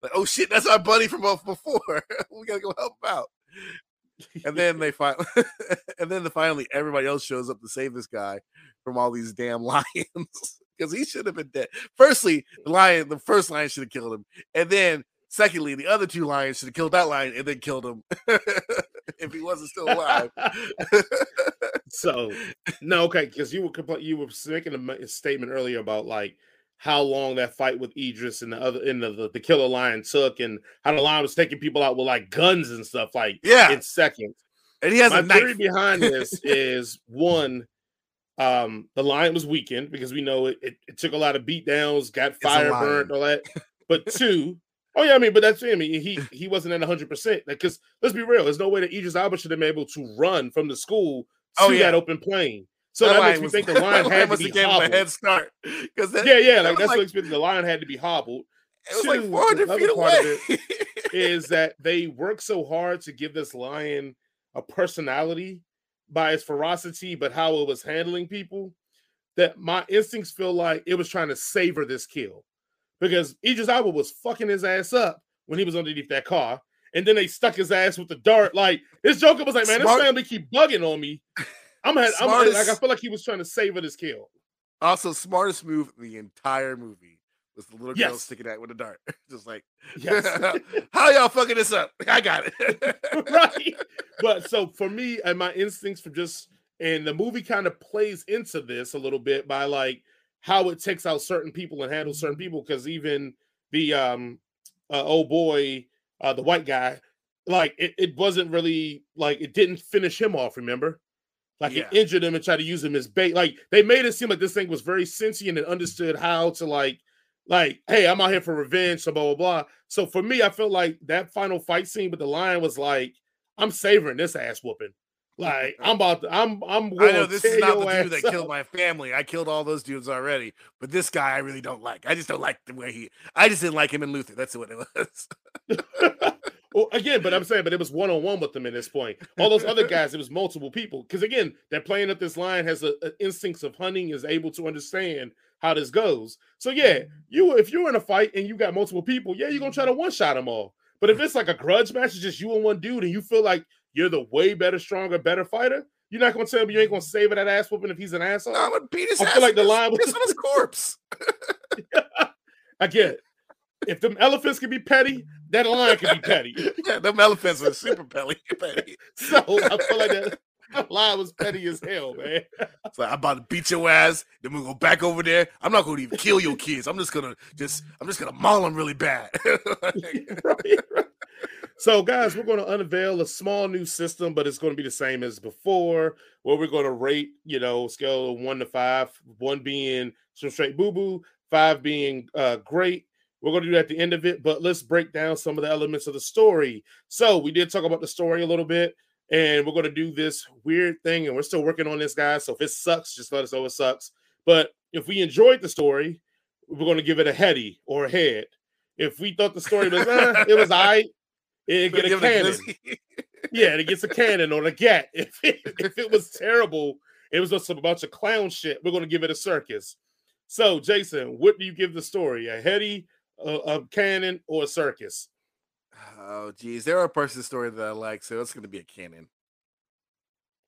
Like oh shit, that's our buddy from before. we gotta go help him out. And then they finally, and then the finally everybody else shows up to save this guy from all these damn lions because he should have been dead. Firstly, the lion, the first lion should have killed him, and then Secondly, the other two lions should have killed that lion and then killed him [laughs] if he wasn't still alive. [laughs] so no, okay, because you were compl- you were making a statement earlier about like how long that fight with Idris and the other and the, the, killer lion took, and how the lion was taking people out with like guns and stuff, like yeah, in seconds. And he has My a theory behind this [laughs] is one. Um, the lion was weakened because we know it, it, it took a lot of beat downs, got fire burnt, all that. But two, Oh yeah, I mean, but that's I mean, he he wasn't at 100 percent Like, because let's be real, there's no way that Idris Elba should have been able to run from the school oh, to oh, yeah. that open plane. So that, that makes me was, think the [laughs] lion had to be hobbled. A head start because yeah, yeah, like that's like, what makes me think the lion had to be hobbled. It was Two, like 400 feet away. is that they work so hard to give this lion a personality by its ferocity, but how it was handling people. That my instincts feel like it was trying to savor this kill because Idris Elba was fucking his ass up when he was underneath that car. And then they stuck his ass with the dart. Like this Joker was like, man, Smart. this family keep bugging on me. [laughs] I'm, had, I'm like, I feel like he was trying to savor this kill. Also, smartest move in the entire movie was the little girl yes. sticking out with a dart. [laughs] Just like, yes. [laughs] how y'all fucking this up? I got it. right. But so for me and my instincts for just and the movie kind of plays into this a little bit by like how it takes out certain people and handles certain people because even the um uh, oh boy uh the white guy like it, it wasn't really like it didn't finish him off remember? Like yeah. it injured him and tried to use him as bait like they made it seem like this thing was very sentient and understood how to like like hey i'm out here for revenge so blah blah blah. So for me i felt like that final fight scene with the lion was like i'm savoring this ass whooping like I'm about to, I'm I'm I know this is not the dude that up. killed my family. I killed all those dudes already, but this guy I really don't like. I just don't like the way he. I just didn't like him in Luther. That's what it was. [laughs] well, again, but I'm saying, but it was one on one with them at this point. All those other [laughs] guys, it was multiple people. Because again, they're playing up this line has a, a, instincts of hunting, is able to understand how this goes. So yeah, you if you're in a fight and you got multiple people, yeah, you're gonna try to one shot them all. But if mm. it's like a grudge match, it's just you and one dude, and you feel like you're the way better, stronger, better fighter, you're not gonna tell me you ain't gonna save it that ass whooping if he's an asshole. I'm gonna beat his I ass. feel like the line was- on his [laughs] corpse. I get it. If them elephants can be petty, that lion can be petty. [laughs] yeah, them elephants are super petty. [laughs] petty. So I feel like that, that line was petty as hell, man. It's like I'm about to beat your ass. Then we go back over there. I'm not gonna even kill your kids. I'm just gonna just I'm just gonna maul them really bad. right, right. So, guys, we're going to unveil a small new system, but it's going to be the same as before, where we're going to rate, you know, scale of one to five, one being some straight boo boo, five being uh, great. We're going to do that at the end of it, but let's break down some of the elements of the story. So, we did talk about the story a little bit, and we're going to do this weird thing, and we're still working on this, guys. So, if it sucks, just let us know it sucks. But if we enjoyed the story, we're going to give it a heady or a head. If we thought the story was, eh, it was [laughs] all right, it get a Give it a cannon. [laughs] Yeah, it gets a cannon or a gat. [laughs] If it, if it was [laughs] terrible, it was just a bunch of clown shit. We're gonna give it a circus. So, Jason, what do you give the story? A heady, a, a cannon, or a circus? Oh geez, there are parts of the story that I like, so it's gonna be a cannon.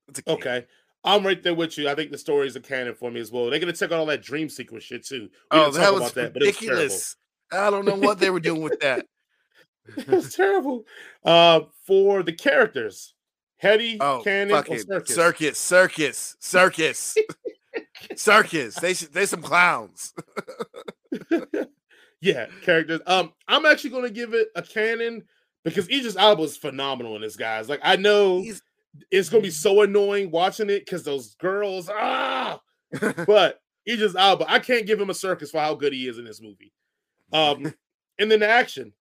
It's a cannon. Okay, I'm right there with you. I think the story is a cannon for me as well. They're gonna check out all that dream sequence shit too. We Oh, that was about that, but it was ridiculous. I don't know what they were doing with that. [laughs] it was terrible. Uh, for the characters, heady, Oh, cannon, or circus. circus, circus, circus, [laughs] circus. They should- they some clowns. [laughs] yeah, characters. Um, I'm actually gonna give it a Cannon because Idris Elba is phenomenal in this, guys. Like, I know He's- it's gonna be so annoying watching it because those girls, ah, but Idris Elba, I can't give him a circus for how good he is in this movie. Um, and then the action,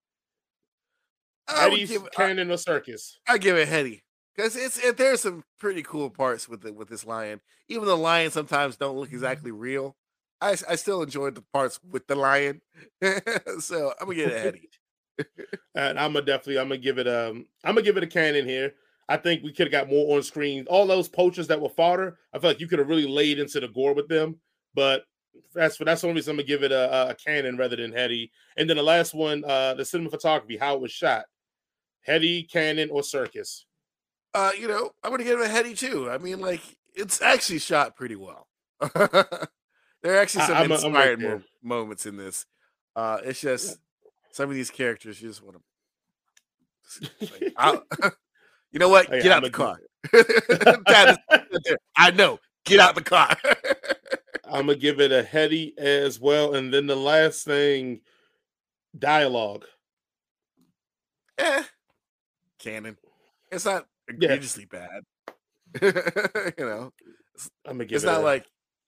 I Eddie's give, I, cannon or circus. I give it heady because it's it, there's some pretty cool parts with it with this lion. Even though lions sometimes don't look exactly real, I, I still enjoyed the parts with the lion. [laughs] so I'm gonna get it heady. And I'm gonna definitely, I'm gonna give it um, I'm gonna give it a [laughs] cannon here. I think we could have got more on screen. All those poachers that were fodder, I feel like you could have really laid into the gore with them. But that's for that's the only reason I'm gonna give it a, a cannon rather than heady. And then the last one, uh, the cinematography, how it was shot, heady, Cannon, or circus. Uh, you know, I'm gonna give it a heady too. I mean, like it's actually shot pretty well. [laughs] there are actually some I'm a- I'm right inspired mo- moments in this. Uh, it's just some of these characters you just want [laughs] to. [laughs] you know what? Yeah, Get out I'm the car. I know. Get out the car. I'm gonna give it a heady as well. And then the last thing, dialogue. eh, cannon. It's not egregiously bad. [laughs] you know, I'm gonna give it's it not a- like.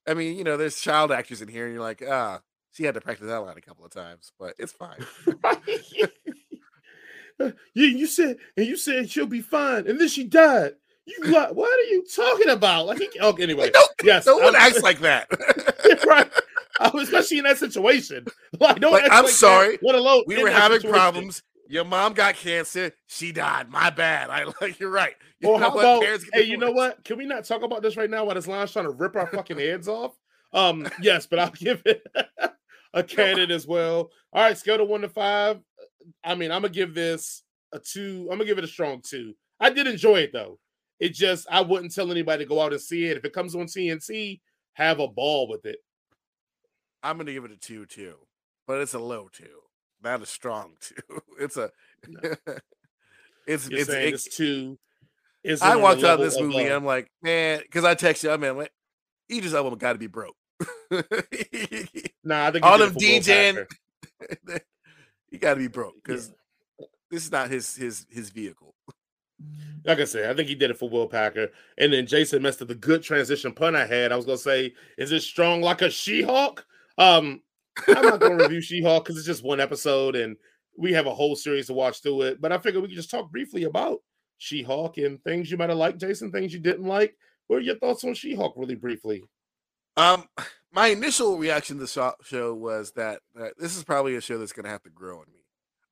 I mean, you know, there's child actors in here, and you're like, ah, she had to practice that line a couple of times, but it's fine. [laughs] yeah, you said, and you said she'll be fine, and then she died. You what? [laughs] What are you talking about? Like, okay, anyway, no, yes, no one I'm- acts like that. right. Especially in that situation. Like, don't Like, I'm that, sorry, let alone we were having situation. problems. Your mom got cancer. She died. My bad. I [laughs] like you're right. You know how about, hey, you know what? Can we not talk about this right now while this line's trying to rip our fucking heads off? Um, [laughs] yes, but I'll give it [laughs] a cannon as well. All right, scale to one to five. I mean, I'm gonna give this a two. I'm gonna give it a strong two. I did enjoy it though. It just I wouldn't tell anybody to go out and see it. If it comes on TNT, have a ball with it. I'm gonna give it a two too, but it's a low two, not a strong two. [laughs] It's a. [laughs] it's You're it's. it- it's two. I walked out of this movie and I'm like, man, because I texted you, I mean, like, Idris Elba got to be broke. [laughs] nah, I think all he them did it for DJing, he got to be broke because this is not his his his vehicle. like I said, I think he did it for Will Packer. And then Jason messed up the good transition pun I had. I was gonna say, is it strong like a She-Hulk? Um, I'm not gonna review She-Hulk because it's just one episode and we have a whole series to watch through it. But I figured we could just talk briefly about She-Hulk and things you might have liked, Jason, things you didn't like. What are your thoughts on She-Hulk, really briefly? Um, my initial reaction to the show was that, that this is probably a show that's going to have to grow on me.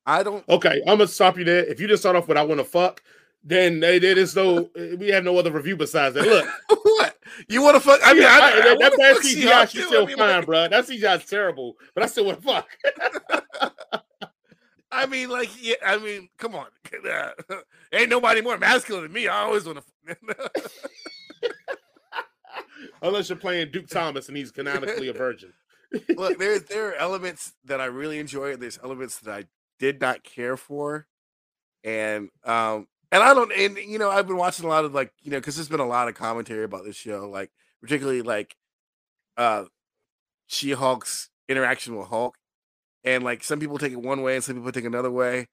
I don't. Okay, I'm gonna stop you there. If you just start off with "I want to fuck," then they, there is no. We have no other review besides that. Look, [laughs] what you want to fuck? I mean, yeah, I, I, I, that, that bad she's still I mean, fine, like, bro. That is terrible, but I still want to fuck. [laughs] I mean, like, yeah. I mean, come on. [laughs] Ain't nobody more masculine than me. I always want to. Unless you're playing Duke Thomas and he's canonically a virgin. Look, there there are elements that I really enjoy. There's elements that I did not care for, and um, and I don't, and you know, I've been watching a lot of like, you know, because there's been a lot of commentary about this show, like particularly like, uh, She Hulk's interaction with Hulk, and like some people take it one way and some people take another way,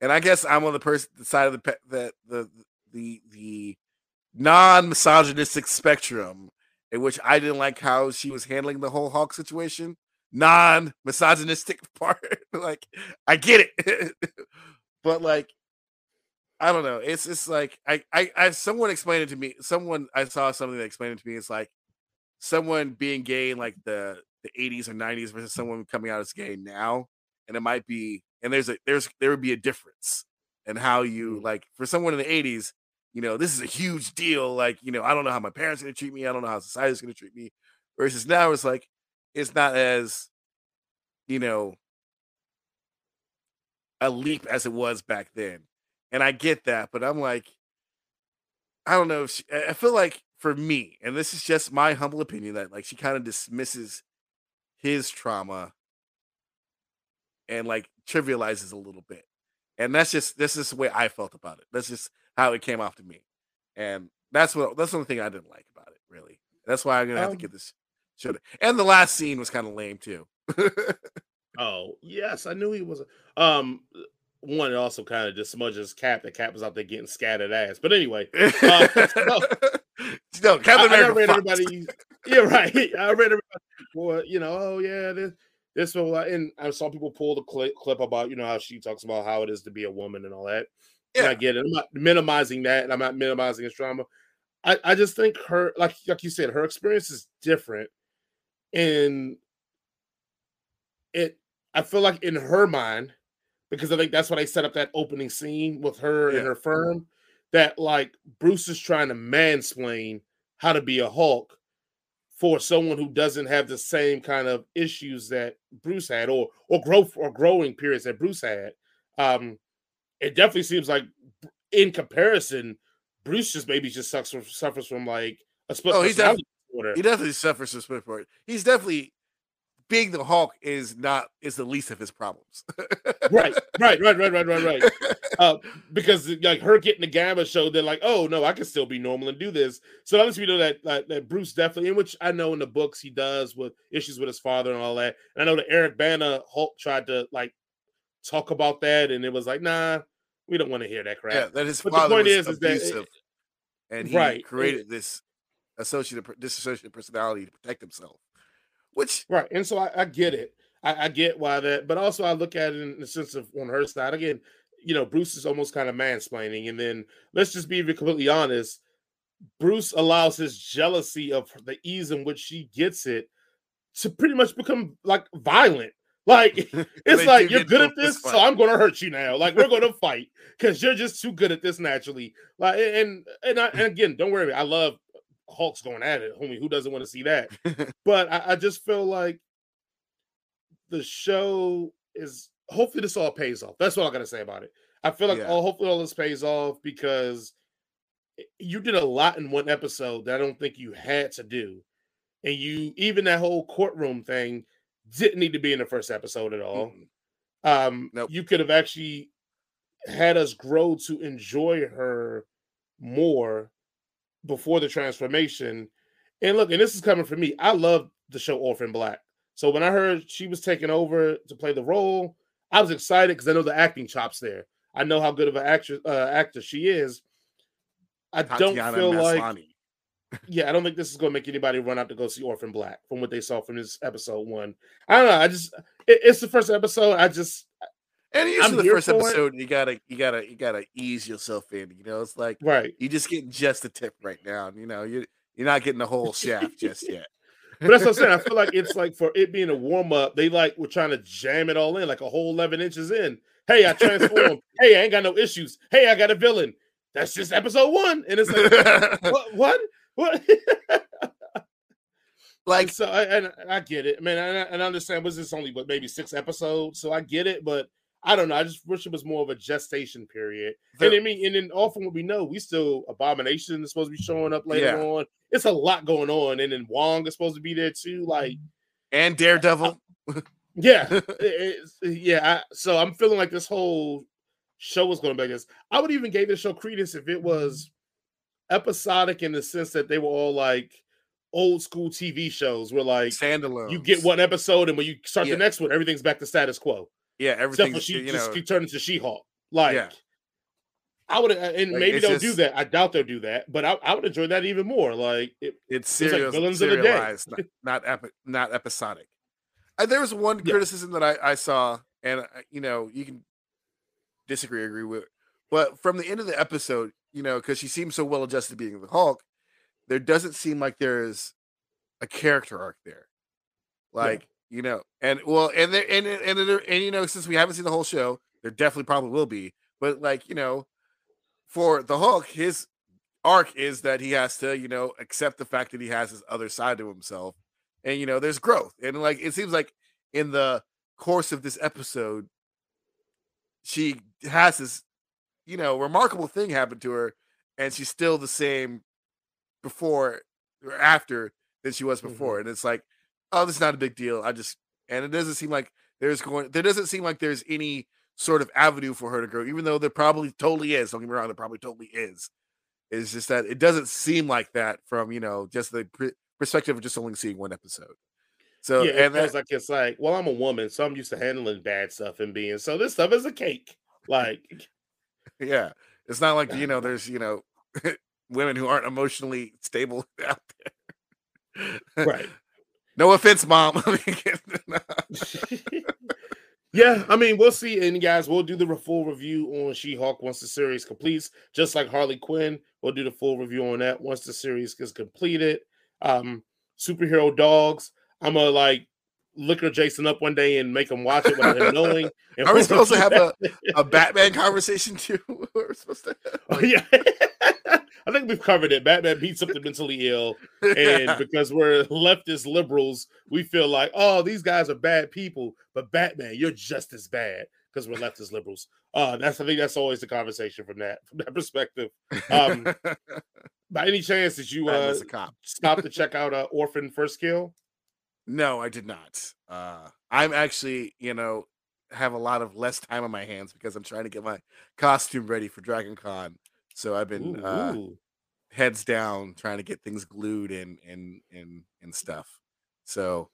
and I guess I'm on the person the side of the pe- that the the the non misogynistic spectrum in which I didn't like how she was handling the whole Hulk situation. Non misogynistic [laughs] part. like, I get it. [laughs] but like, I don't know. It's it's like I, I I someone explained it to me. Someone I saw something that explained it to me. It's like someone being gay in like the the 80s or 90s versus someone coming out as gay now. And it might be and there's a there's there would be a difference in how you mm. like for someone in the 80s you know, this is a huge deal. Like, you know, I don't know how my parents are going to treat me. I don't know how society's going to treat me. Versus now, it's like, it's not as, you know, a leap as it was back then. And I get that, but I'm like, I don't know. If she, I feel like for me, and this is just my humble opinion, that like she kind of dismisses his trauma and like trivializes a little bit. And that's just this is the way I felt about it. That's just how it came off to me, and that's what that's the only thing I didn't like about it. Really, that's why I'm gonna have Um, to get this. Should and the last scene was kind of lame too. [laughs] Oh yes, I knew he was. Um, one it also kind of just smudges Cap. That Cap was out there getting scattered ass. But anyway, uh, [laughs] no, no, Captain I, I read fucked. everybody. Yeah, right. [laughs] I read everybody. Well, you know, oh yeah, this this will, and I saw people pull the clip, clip about you know how she talks about how it is to be a woman and all that. And I get it. I'm not minimizing that, and I'm not minimizing his trauma. I, I just think her, like like you said, her experience is different, and it. I feel like in her mind, because I think that's why they set up that opening scene with her Yeah. and her firm, that like Bruce is trying to mansplain how to be a Hulk for someone who doesn't have the same kind of issues that Bruce had, or or growth or growing periods that Bruce had. Um, it definitely seems like in comparison, Bruce just maybe just sucks from, suffers from like a split Oh, personality disorder. he definitely suffers from split for it. He's definitely being the Hulk is not is the least of his problems. right, right, right, right, right, right, right. [laughs] Uh, because like her getting the gamma show, they're like, oh no, I can still be normal and do this. So that lets me know that, that that Bruce definitely, in which I know in the books he does with issues with his father and all that. And I know that Eric Bana Hulk tried to like talk about that, and it was like, nah, we don't want to hear that crap. yeah, that his But the father point was is- is that it- abusive, and he Right, it- created this associative dissociative personality to protect himself. Which Right. And so I, I get it. I, I get why that, but also I look at it in the sense of on her side. Again, you know, Bruce is almost kind of mansplaining. And then let's just be completely honest. Bruce allows his jealousy of the ease in which she gets it to pretty much become like violent. Like [laughs] it's like you're good at this, so. I'm gonna hurt you now. Like we're gonna fight because you're just too good at this naturally. Like and and, I, and again, don't worry, I love Hulk's going at it, homie. Who doesn't want to see that? [laughs] but I, I just feel like the show is hopefully this all pays off. That's what I gotta say about it. I feel like Yeah. all hopefully all this pays off because you did a lot in one episode that I don't think you had to do. And you even that whole courtroom thing didn't need to be in the first episode at all. Mm-mm. Um Nope. you could have actually had us grow to enjoy her more before the transformation. And look, and this is coming from me. I love the show Orphan Black. So when I heard she was taking over to play the role, I was excited because I know the acting chops there. I know how good of an actress uh, actor she is. I don't Tatiana feel like yeah, I don't think this is going to make anybody run out to go see Orphan Black from what they saw from this episode one. I don't know. I just it, it's the first episode. I just And usually I'm the first for it. episode, you gotta, you gotta, you gotta ease yourself in. You know, it's like right. you just getting just the tip right now. You know, you you're not getting the whole shaft just yet. But that's what I'm saying. I [laughs] feel like it's like for it being a warm up, they like were trying to jam it all in, like a whole 11 inches in. Hey, I transformed. [laughs] hey, I ain't got no issues. Hey, I got a villain. That's just episode one, and it's like [laughs] what? What? What? like And so, I, and I get it, man. And I, and I understand. Was this only but maybe six episodes? So I get it, but I don't know. I just wish it was more of a gestation period. The- and I mean, and then often what we know, we still Abomination is supposed to be showing up later Yeah. on. It's a lot going on, and then Wong is supposed to be there too. Like, and Daredevil. yeah, [laughs] it- yeah. I, so I'm feeling like this whole show was going to be like this. I would even gave the show credence if it was episodic in the sense that they were all like old school TV shows, where like Standalone. you get one episode, and when you start Yeah. the next one, everything's back to status quo. Yeah, everything. for she you just know, keep turning to She-Hulk. Like, Yeah. I would, and Like, maybe they'll do that. I doubt they'll do that, but I, I would enjoy that even more. Like, it, it's like serial, villains of the day. not not, epi- not episodic. Uh, there was one Yeah. criticism that I, I saw, and uh, you know, you can disagree, agree with, but from the end of the episode, you know, because she seems so well adjusted being the Hulk, there doesn't seem like there's a character arc there, like you know, and well, and there and and and, and you know, since we haven't seen the whole show, there definitely probably will be, but like you know, for the Hulk, his arc is that he has to, you know, accept the fact that he has his other side to himself. And you know, there's growth. And like it seems like in the course of this episode, she has this, you know, remarkable thing happen to her, and she's still the same before or after than she was mm-hmm. before. And it's like, oh, this is not a big deal. I just and it doesn't seem like there's going there doesn't seem like there's any sort of avenue for her to grow, even though there probably totally is. Don't get me wrong, there probably totally is. It's just that it doesn't seem like that from you know just the pr- perspective of just only seeing one episode. So yeah, it and feels that, like it's like, well, I'm a woman, so I'm used to handling bad stuff and being so this stuff is a cake. Like, [laughs] yeah, it's not like you know [laughs] there's you know [laughs] women who aren't emotionally stable out there. right. No offense, mom. [laughs] [laughs] yeah, I mean, we'll see. And guys, we'll do the full review on She Hulk once the series completes. Just like Harley Quinn, we'll do the full review on that once the series is completed. Um, superhero dogs. I'm gonna like liquor Jason up one day and make him watch it without him [laughs] knowing. And Are we supposed to have that. a, a Batman conversation too? [laughs] We're supposed to. [laughs] Oh, yeah. I think we've covered it. Batman beats up the mentally ill, and because we're leftist liberals, we feel like, oh, these guys are bad people, but Batman, you're just as bad because we're leftist liberals. Uh, that's I think that's always the conversation from that from that perspective. Um, by any chance, did you uh, a cop. stop to check out uh, Orphan First Kill? No, I did not. Uh, I'm actually, you know, have a lot of less time on my hands because I'm trying to get my costume ready for Dragon Con. So I've been Ooh, uh, ooh. heads down trying to get things glued and and and and stuff. So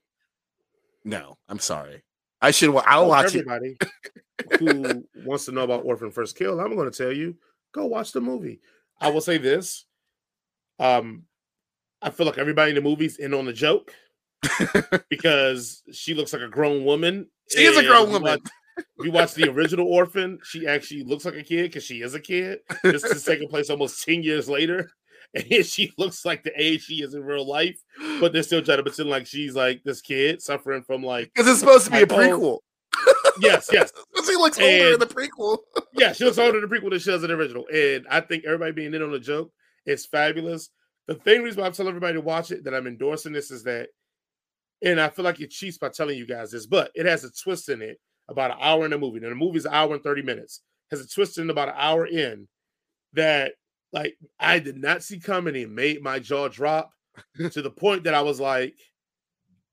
no, I'm sorry. I should. wa- I'll Well, watch it. everybody [laughs] who wants to know about Orphan First Kill, I'm going to tell you, go watch the movie. I will say this: um, I feel like everybody in the movie's in on the joke [laughs] because she looks like a grown woman. She is a and grown woman. watch- If you watch the original Orphan, she actually looks like a kid because she is a kid. This is taking place almost 10 years later. [laughs] And she looks like the age she is in real life, but they're still trying to pretend like she's like this kid suffering from like Because it's supposed to be a prequel. [laughs] yes, yes, she looks older in the prequel. yeah, she looks older in the prequel than she does in the original. And I think everybody being in on the joke is fabulous. The thing reason why I'm telling everybody to watch it, that I'm endorsing this is that, and I feel like it cheats by telling you guys this, but it has a twist in it about an hour in the movie. Now the movie's an hour and 30 minutes. Has a twist in about an hour in that like I did not see coming and made my jaw drop [laughs] to the point that I was like,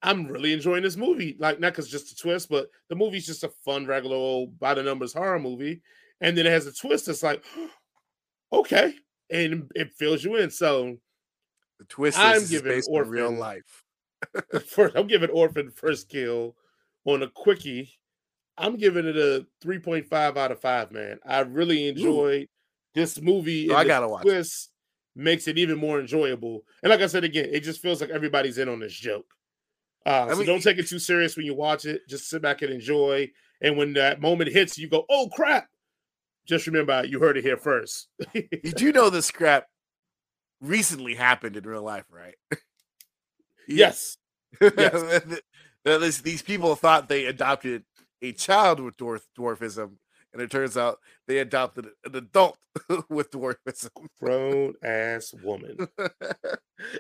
I'm really enjoying this movie. Like, not because just a twist, but the movie's just a fun, regular old by the numbers horror movie. And then it has a twist that's like, [gasps] okay. And it fills you in. So The twist I'm is giving based on real life. [laughs] first, I'm giving Orphan first kill on a quickie. I'm giving it a 3.5 out of 5, man. I really enjoyed this movie. Oh, and I gotta watch it. makes it even more enjoyable. And like I said again, it just feels like everybody's in on this joke. Uh, I so mean, don't take it too serious when you watch it. Just sit back and enjoy. And when that moment hits, you go, "Oh crap!" Just remember, you heard it here first. Did You do know this [laughs] crap recently happened in real life, right? [laughs] yes, [laughs] this- these people thought they adopted a child with dwarf, dwarfism, and it turns out they adopted an adult [laughs] with dwarfism. Grown ass woman. [laughs] and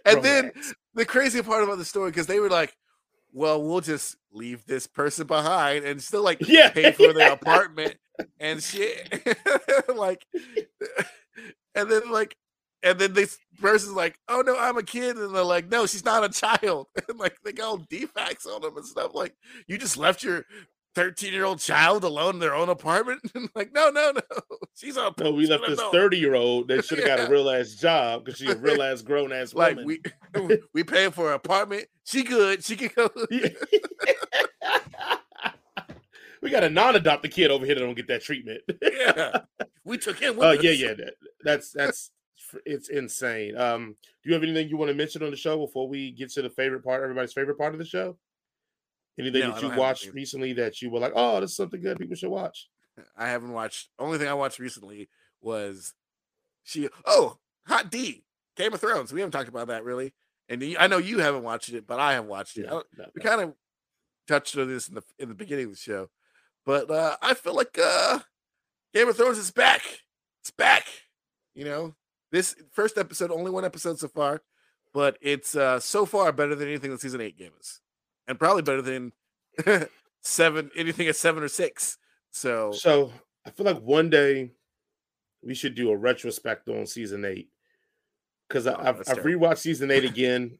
Grown then ass. the crazy part about the story because they were like, "Well, we'll just leave this person behind and still like Yeah. pay for their apartment and shit." like, and then like, and then this person's like, "Oh no, I'm a kid," and they're like, "No, she's not a child." [laughs] And like they got all defects on them and stuff. Like, you just left your 13 year old child alone in their own apartment. [laughs] And like, no, no, no, [laughs] she's a No, we left this 30 year old that should have got a real ass job because she's a real ass grown ass Like woman. we we pay for her apartment. She good. She can go. We got a non adopted kid over here that don't get that treatment. yeah, we took him. Oh us. yeah, yeah. that- that's that's it's insane. Um, do you have anything you want to mention on the show before we get to the favorite part, everybody's favorite part of the show? Anything No, that you watched anything. recently that you were like, oh, this is something good people should watch? [laughs] I haven't watched. Only thing I watched recently was she. Oh, Hot D, Game of Thrones. We haven't talked about that really, and you- I know you haven't watched it, but I have watched it. Yeah, don't- no, we kind of touched on this in the in the beginning of the show, but uh I feel like uh Game of Thrones is back. It's back. You know, this first episode, only one episode so far, but it's uh so far better than anything that season eight gave us, and probably better than [laughs] seven anything at seven or six. So So I feel like one day we should do a retrospect on season eight because Oh, I've, I've rewatched season eight [laughs] again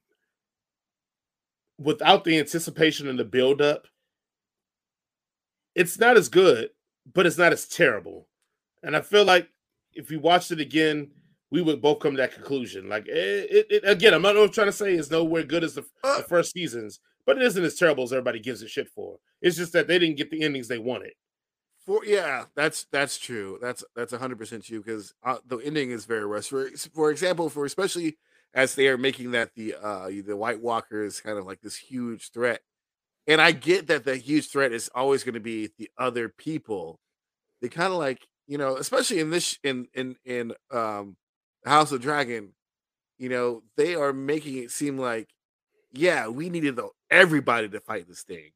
without the anticipation and the build up. It's not as good, but it's not as terrible. And I feel like if we watched it again, we would both come to that conclusion. Like it, it, it- again, I'm not I'm trying to say is nowhere good as the, Uh, the first seasons, but it isn't as terrible as everybody gives it shit for. It's just that they didn't get the endings they wanted. For yeah, that's that's true. That's that's hundred percent true because uh, the ending is very rushed. For for example, for especially as they are making that the uh the White Walker is kind of like this huge threat, and I get that the huge threat is always going to be the other people. They kind of like you know, especially in this in in in um House of Dragon, you know, they are making it seem like yeah, we needed everybody to fight this thing,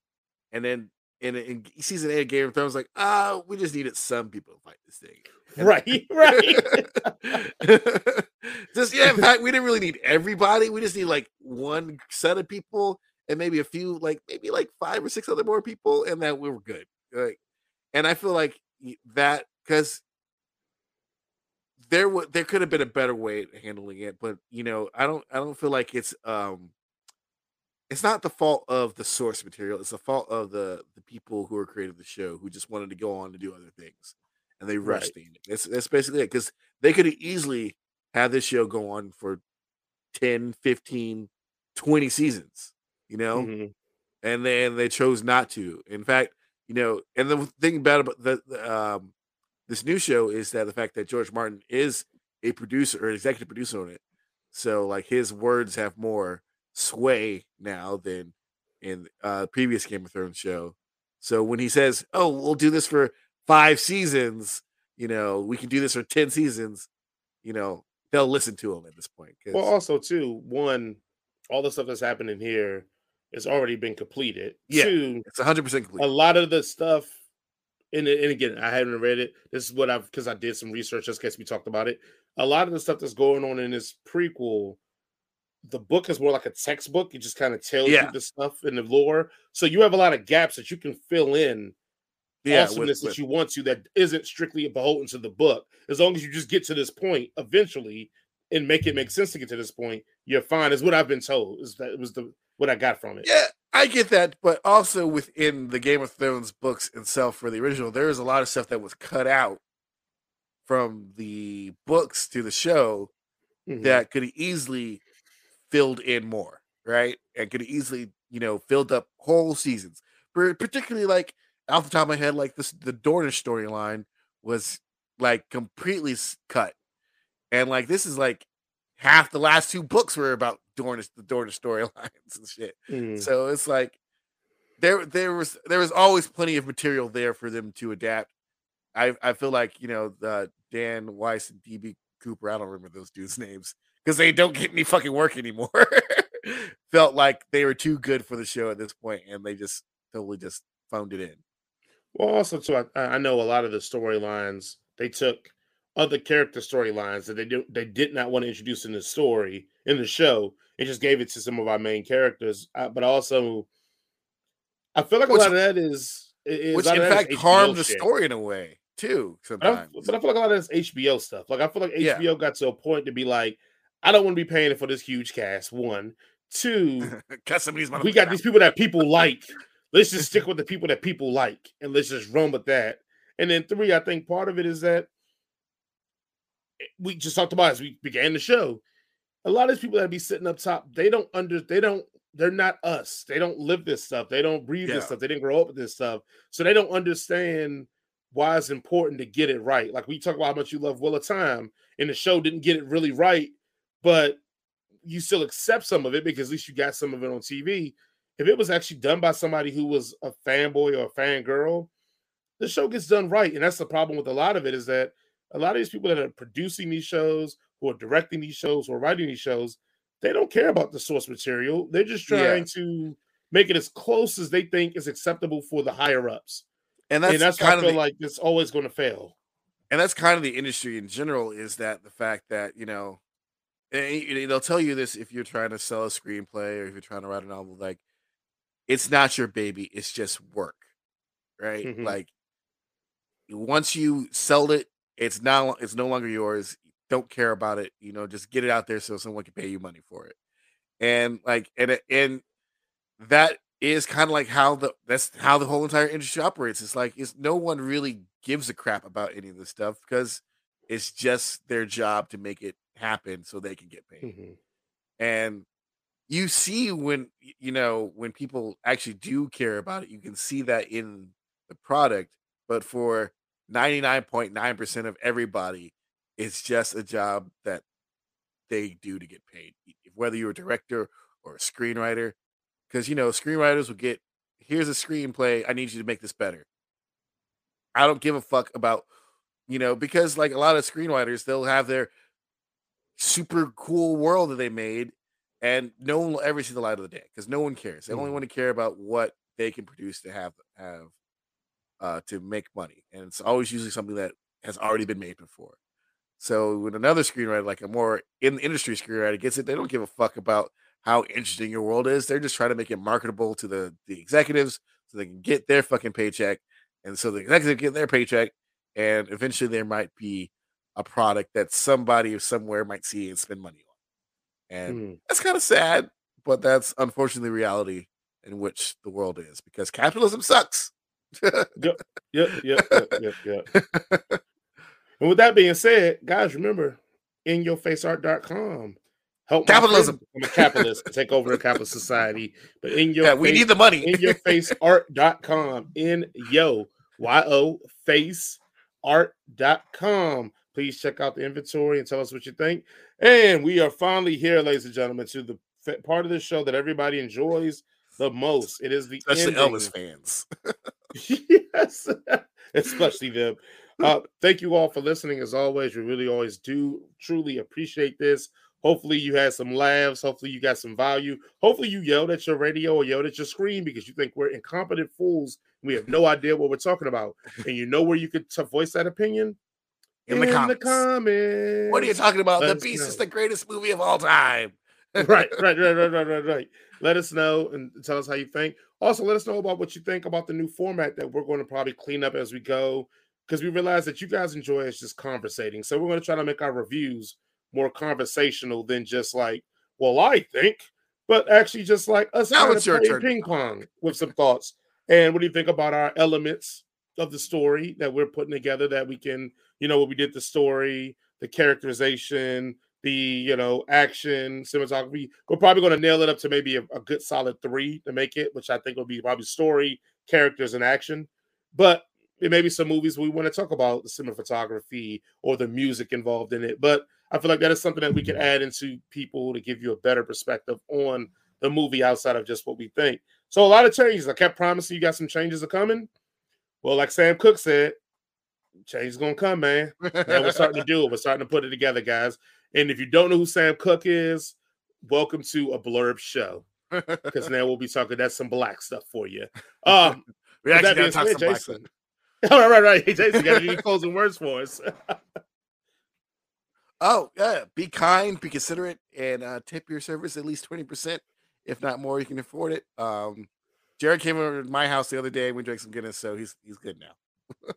and then in, in season eight of Game of Thrones, like, ah, we just needed some people to fight this thing. And- Right, [laughs] right. [laughs] just yeah, in fact, we didn't really need everybody. We just need like one set of people and maybe a few, like maybe like five or six other more people, and that we were good. Like, and I feel like that because there would there could have been a better way of handling it, but you know, I don't I don't feel like it's um it's not the fault of the source material. It's the fault of the the people who are creating the show who just wanted to go on to do other things, and they rushed Right. the. That's that's basically it. Because they could have easily had this show go on for 10, 15, 20 seasons, you know, Mhm. and then they chose not to. In fact, you know, and the thing bad about the, the um this new show is that the fact that George Martin is a producer or an executive producer on it, so like his words have more sway now than in uh previous Game of Thrones show. So when he says, "Oh, we'll do this for five seasons," you know, we can do this for ten seasons, you know, they'll listen to him at this point. Well, also too, one, all the stuff that's happening here has already been completed. Yeah. Two, it's hundred percent complete. a lot of the stuff, and, and again, I haven't read it. This is what I've because I did some research just in case we talked about it. A lot of the stuff that's going on in this prequel, the book is more like a textbook. It just kind of tells Yeah. you the stuff in the lore. So you have a lot of gaps that you can fill in Yeah, with- awesomeness with- that you want to that isn't strictly beholden to the book. As long as you just get to this point eventually and make it make sense to get to this point, you're fine. Is what I've been told. Is that was the what I got from it. Yeah, I get that, but also within the Game of Thrones books itself for the original, there is a lot of stuff that was cut out from the books to the show Mhm. that could easily filled in more, right? And could easily, you know, filled up whole seasons. Particularly like off the top of my head, like this the Dornish storyline was like completely cut. And like this is like half the last two books were about Dornish, the Dornish storylines [laughs] and shit. Mhm. So it's like there there was there was always plenty of material there for them to adapt. I I feel like you know the Dan Weiss and DB Cooper. I don't remember those dudes' names because they don't get any fucking work anymore. [laughs] Felt like they were too good for the show at this point, and they just totally just phoned it in. Well, also too, I, I know a lot of the storylines they took other character storylines that they do they did not want to introduce in the story in the show and just gave it to some of our main characters. Uh, but also, I feel like a Which- lot of that is, is which in of that is fact harmed the shit. story in a way too. But I, Sometimes, but I feel like a lot of that's HBO stuff. Like I feel like Yeah. HBO got to a point to be like, I don't want to be paying for this huge cast. One, two, [laughs] cut some of these. we got these people that people [laughs] like. Let's just stick with the people that people like, and let's just run with that. And then three, I think part of it is that eh, we just talked about as we began the show. A lot of these people that be sitting up top, they don't under, they don't, they're not us. They don't live this stuff. They don't breathe Yeah. this stuff. They didn't grow up with this stuff, so they don't understand why it's important to get it right. Like we talk about how much you love Wheel of Time, and the show didn't get it really right, but you still accept some of it because at least you got some of it on TV. If it was actually done by somebody who was a fanboy or a fangirl, the show gets done right. And that's the problem with a lot of it is that a lot of these people that are producing these shows, who are directing these shows, or writing these shows, they don't care about the source material. They're just Yeah. trying to make it as close as they think is acceptable for the higher ups. and that's, and that's kind I of feel the, like it's always going to fail. and that's kind of the industry in general is that the fact that you know and they'll tell you this if you're trying to sell a screenplay or if you're trying to write a novel like it's not your baby it's just work right Mhm. like once you sell it it's now it's no longer yours don't care about it you know just get it out there so someone can pay you money for it. And like and and that is kind of like how the that's how the whole entire industry operates. It's like it's no one really gives a crap about any of this stuff because it's just their job to make it happen so they can get paid. Mhm. and you see when you know when people actually do care about it you can see that in the product but for 99.9% of everybody it's just a job that they do to get paid whether you're a director or a screenwriter because you know screenwriters will get here's a screenplay i need you to make this better. I don't give a fuck about you know because like a lot of screenwriters they'll have their super cool world that they made and no one will ever see the light of the day because no one cares. They only Mhm. want to care about what they can produce to have have uh to make money and it's always usually something that has already been made before so when another screenwriter like a more in the industry screenwriter gets it they don't give a fuck about how interesting your world is they're just trying to make it marketable to the the executives so they can get their fucking paycheck and so the executives get their paycheck and eventually there might be a product that somebody somewhere might see and spend money on and Mhm. that's kind of sad, but that's unfortunately reality in which the world is because capitalism sucks. Yep, yep, yep, yep, yep. [laughs] And with that being said, guys, remember inyourfaceart.com. Help Capitalism. become a capitalist take over the capitalist society. But in your yeah, we face, need the money. inyourfaceart.com. In yo, Y O face art.com. Please check out the inventory and tell us what you think. And we are finally here, ladies and gentlemen, to the part of the show that everybody enjoys the most. It is the Especially ending. Elvis fans. [laughs] [laughs] yes, [laughs] especially them. Uh, thank you all for listening. As always, we really always do truly appreciate this. Hopefully, you had some laughs. Hopefully, you got some value. Hopefully, you yelled at your radio or yelled at your screen because you think we're incompetent fools. We have no idea what we're talking about, [laughs] and you know where you could t- voice that opinion In the comments. comments. What are you talking about? Let the Beast know. is the greatest movie of all time. right, right, [laughs] right, right, right, right, right. Let us know and tell us how you think. Also, let us know about what you think about the new format that we're going to probably clean up as we go, because we realize that you guys enjoy us just conversating. So we're going to try to make our reviews more conversational than just like, well, I think, but actually just like us Now it's your turn. ping pong with some thoughts. And what do you think about our elements of the story that we're putting together that we can, you know, what we did the story, the characterization, the you know action cinematography we're probably going to nail it up to maybe a, a good solid three to make it which i think will be probably story characters and action but it may be some movies we want to talk about the cinematography or the music involved in it but i feel like that is something that we can add into people to give you a better perspective on the movie outside of just what we think so a lot of changes i kept promising you got some changes are coming well like sam cooke said change is to come man and we're starting to do it. We're starting to put it together, guys. And if you don't know who Sam Cooke is, welcome to a blurb show because now we'll be talking that's some black stuff for you. Um, [laughs] we actually gotta talk said, some black Jason, [laughs] All right, right, right. Hey, Jason, got any closing words for us? [laughs] oh, yeah. Be kind, be considerate, and uh, tip your service at least 20%. If not more, you can afford it. Um, Jared came over to my house the other day and we drank some Guinness, so he's he's good now.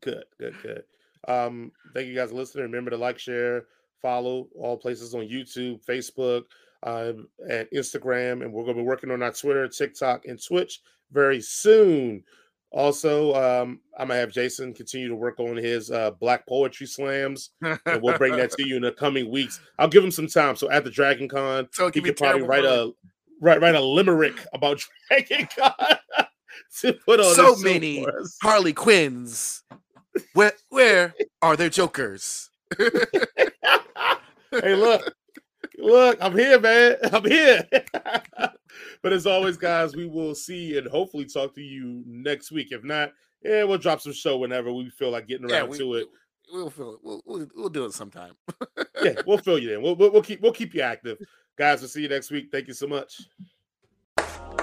good, good, good. Um, thank you guys for listening. Remember to like, share, follow all places on YouTube, Facebook, uh, and Instagram, and we're going to be working on our Twitter, TikTok, and Twitch very soon. Also, um, I'm gonna have Jason continue to work on his uh, Black Poetry Slams, and we'll bring that to you in the coming weeks. I'll give him some time. So at the Dragon Con, so he could probably write a write write a limerick about [laughs] Dragon Con [laughs] to put on so many Harley Quinns. Where where are their jokers? [laughs] hey, look, look, I'm here, man. I'm here. But as always, guys, we will see and hopefully talk to you next week. If not, yeah, we'll drop some show whenever we feel like getting around yeah, we, to it. We'll feel it. We'll, we'll, we'll do it sometime. yeah, we'll fill you in. We'll, we'll, we'll keep we'll keep you active, guys. We'll see you next week. Thank you so much.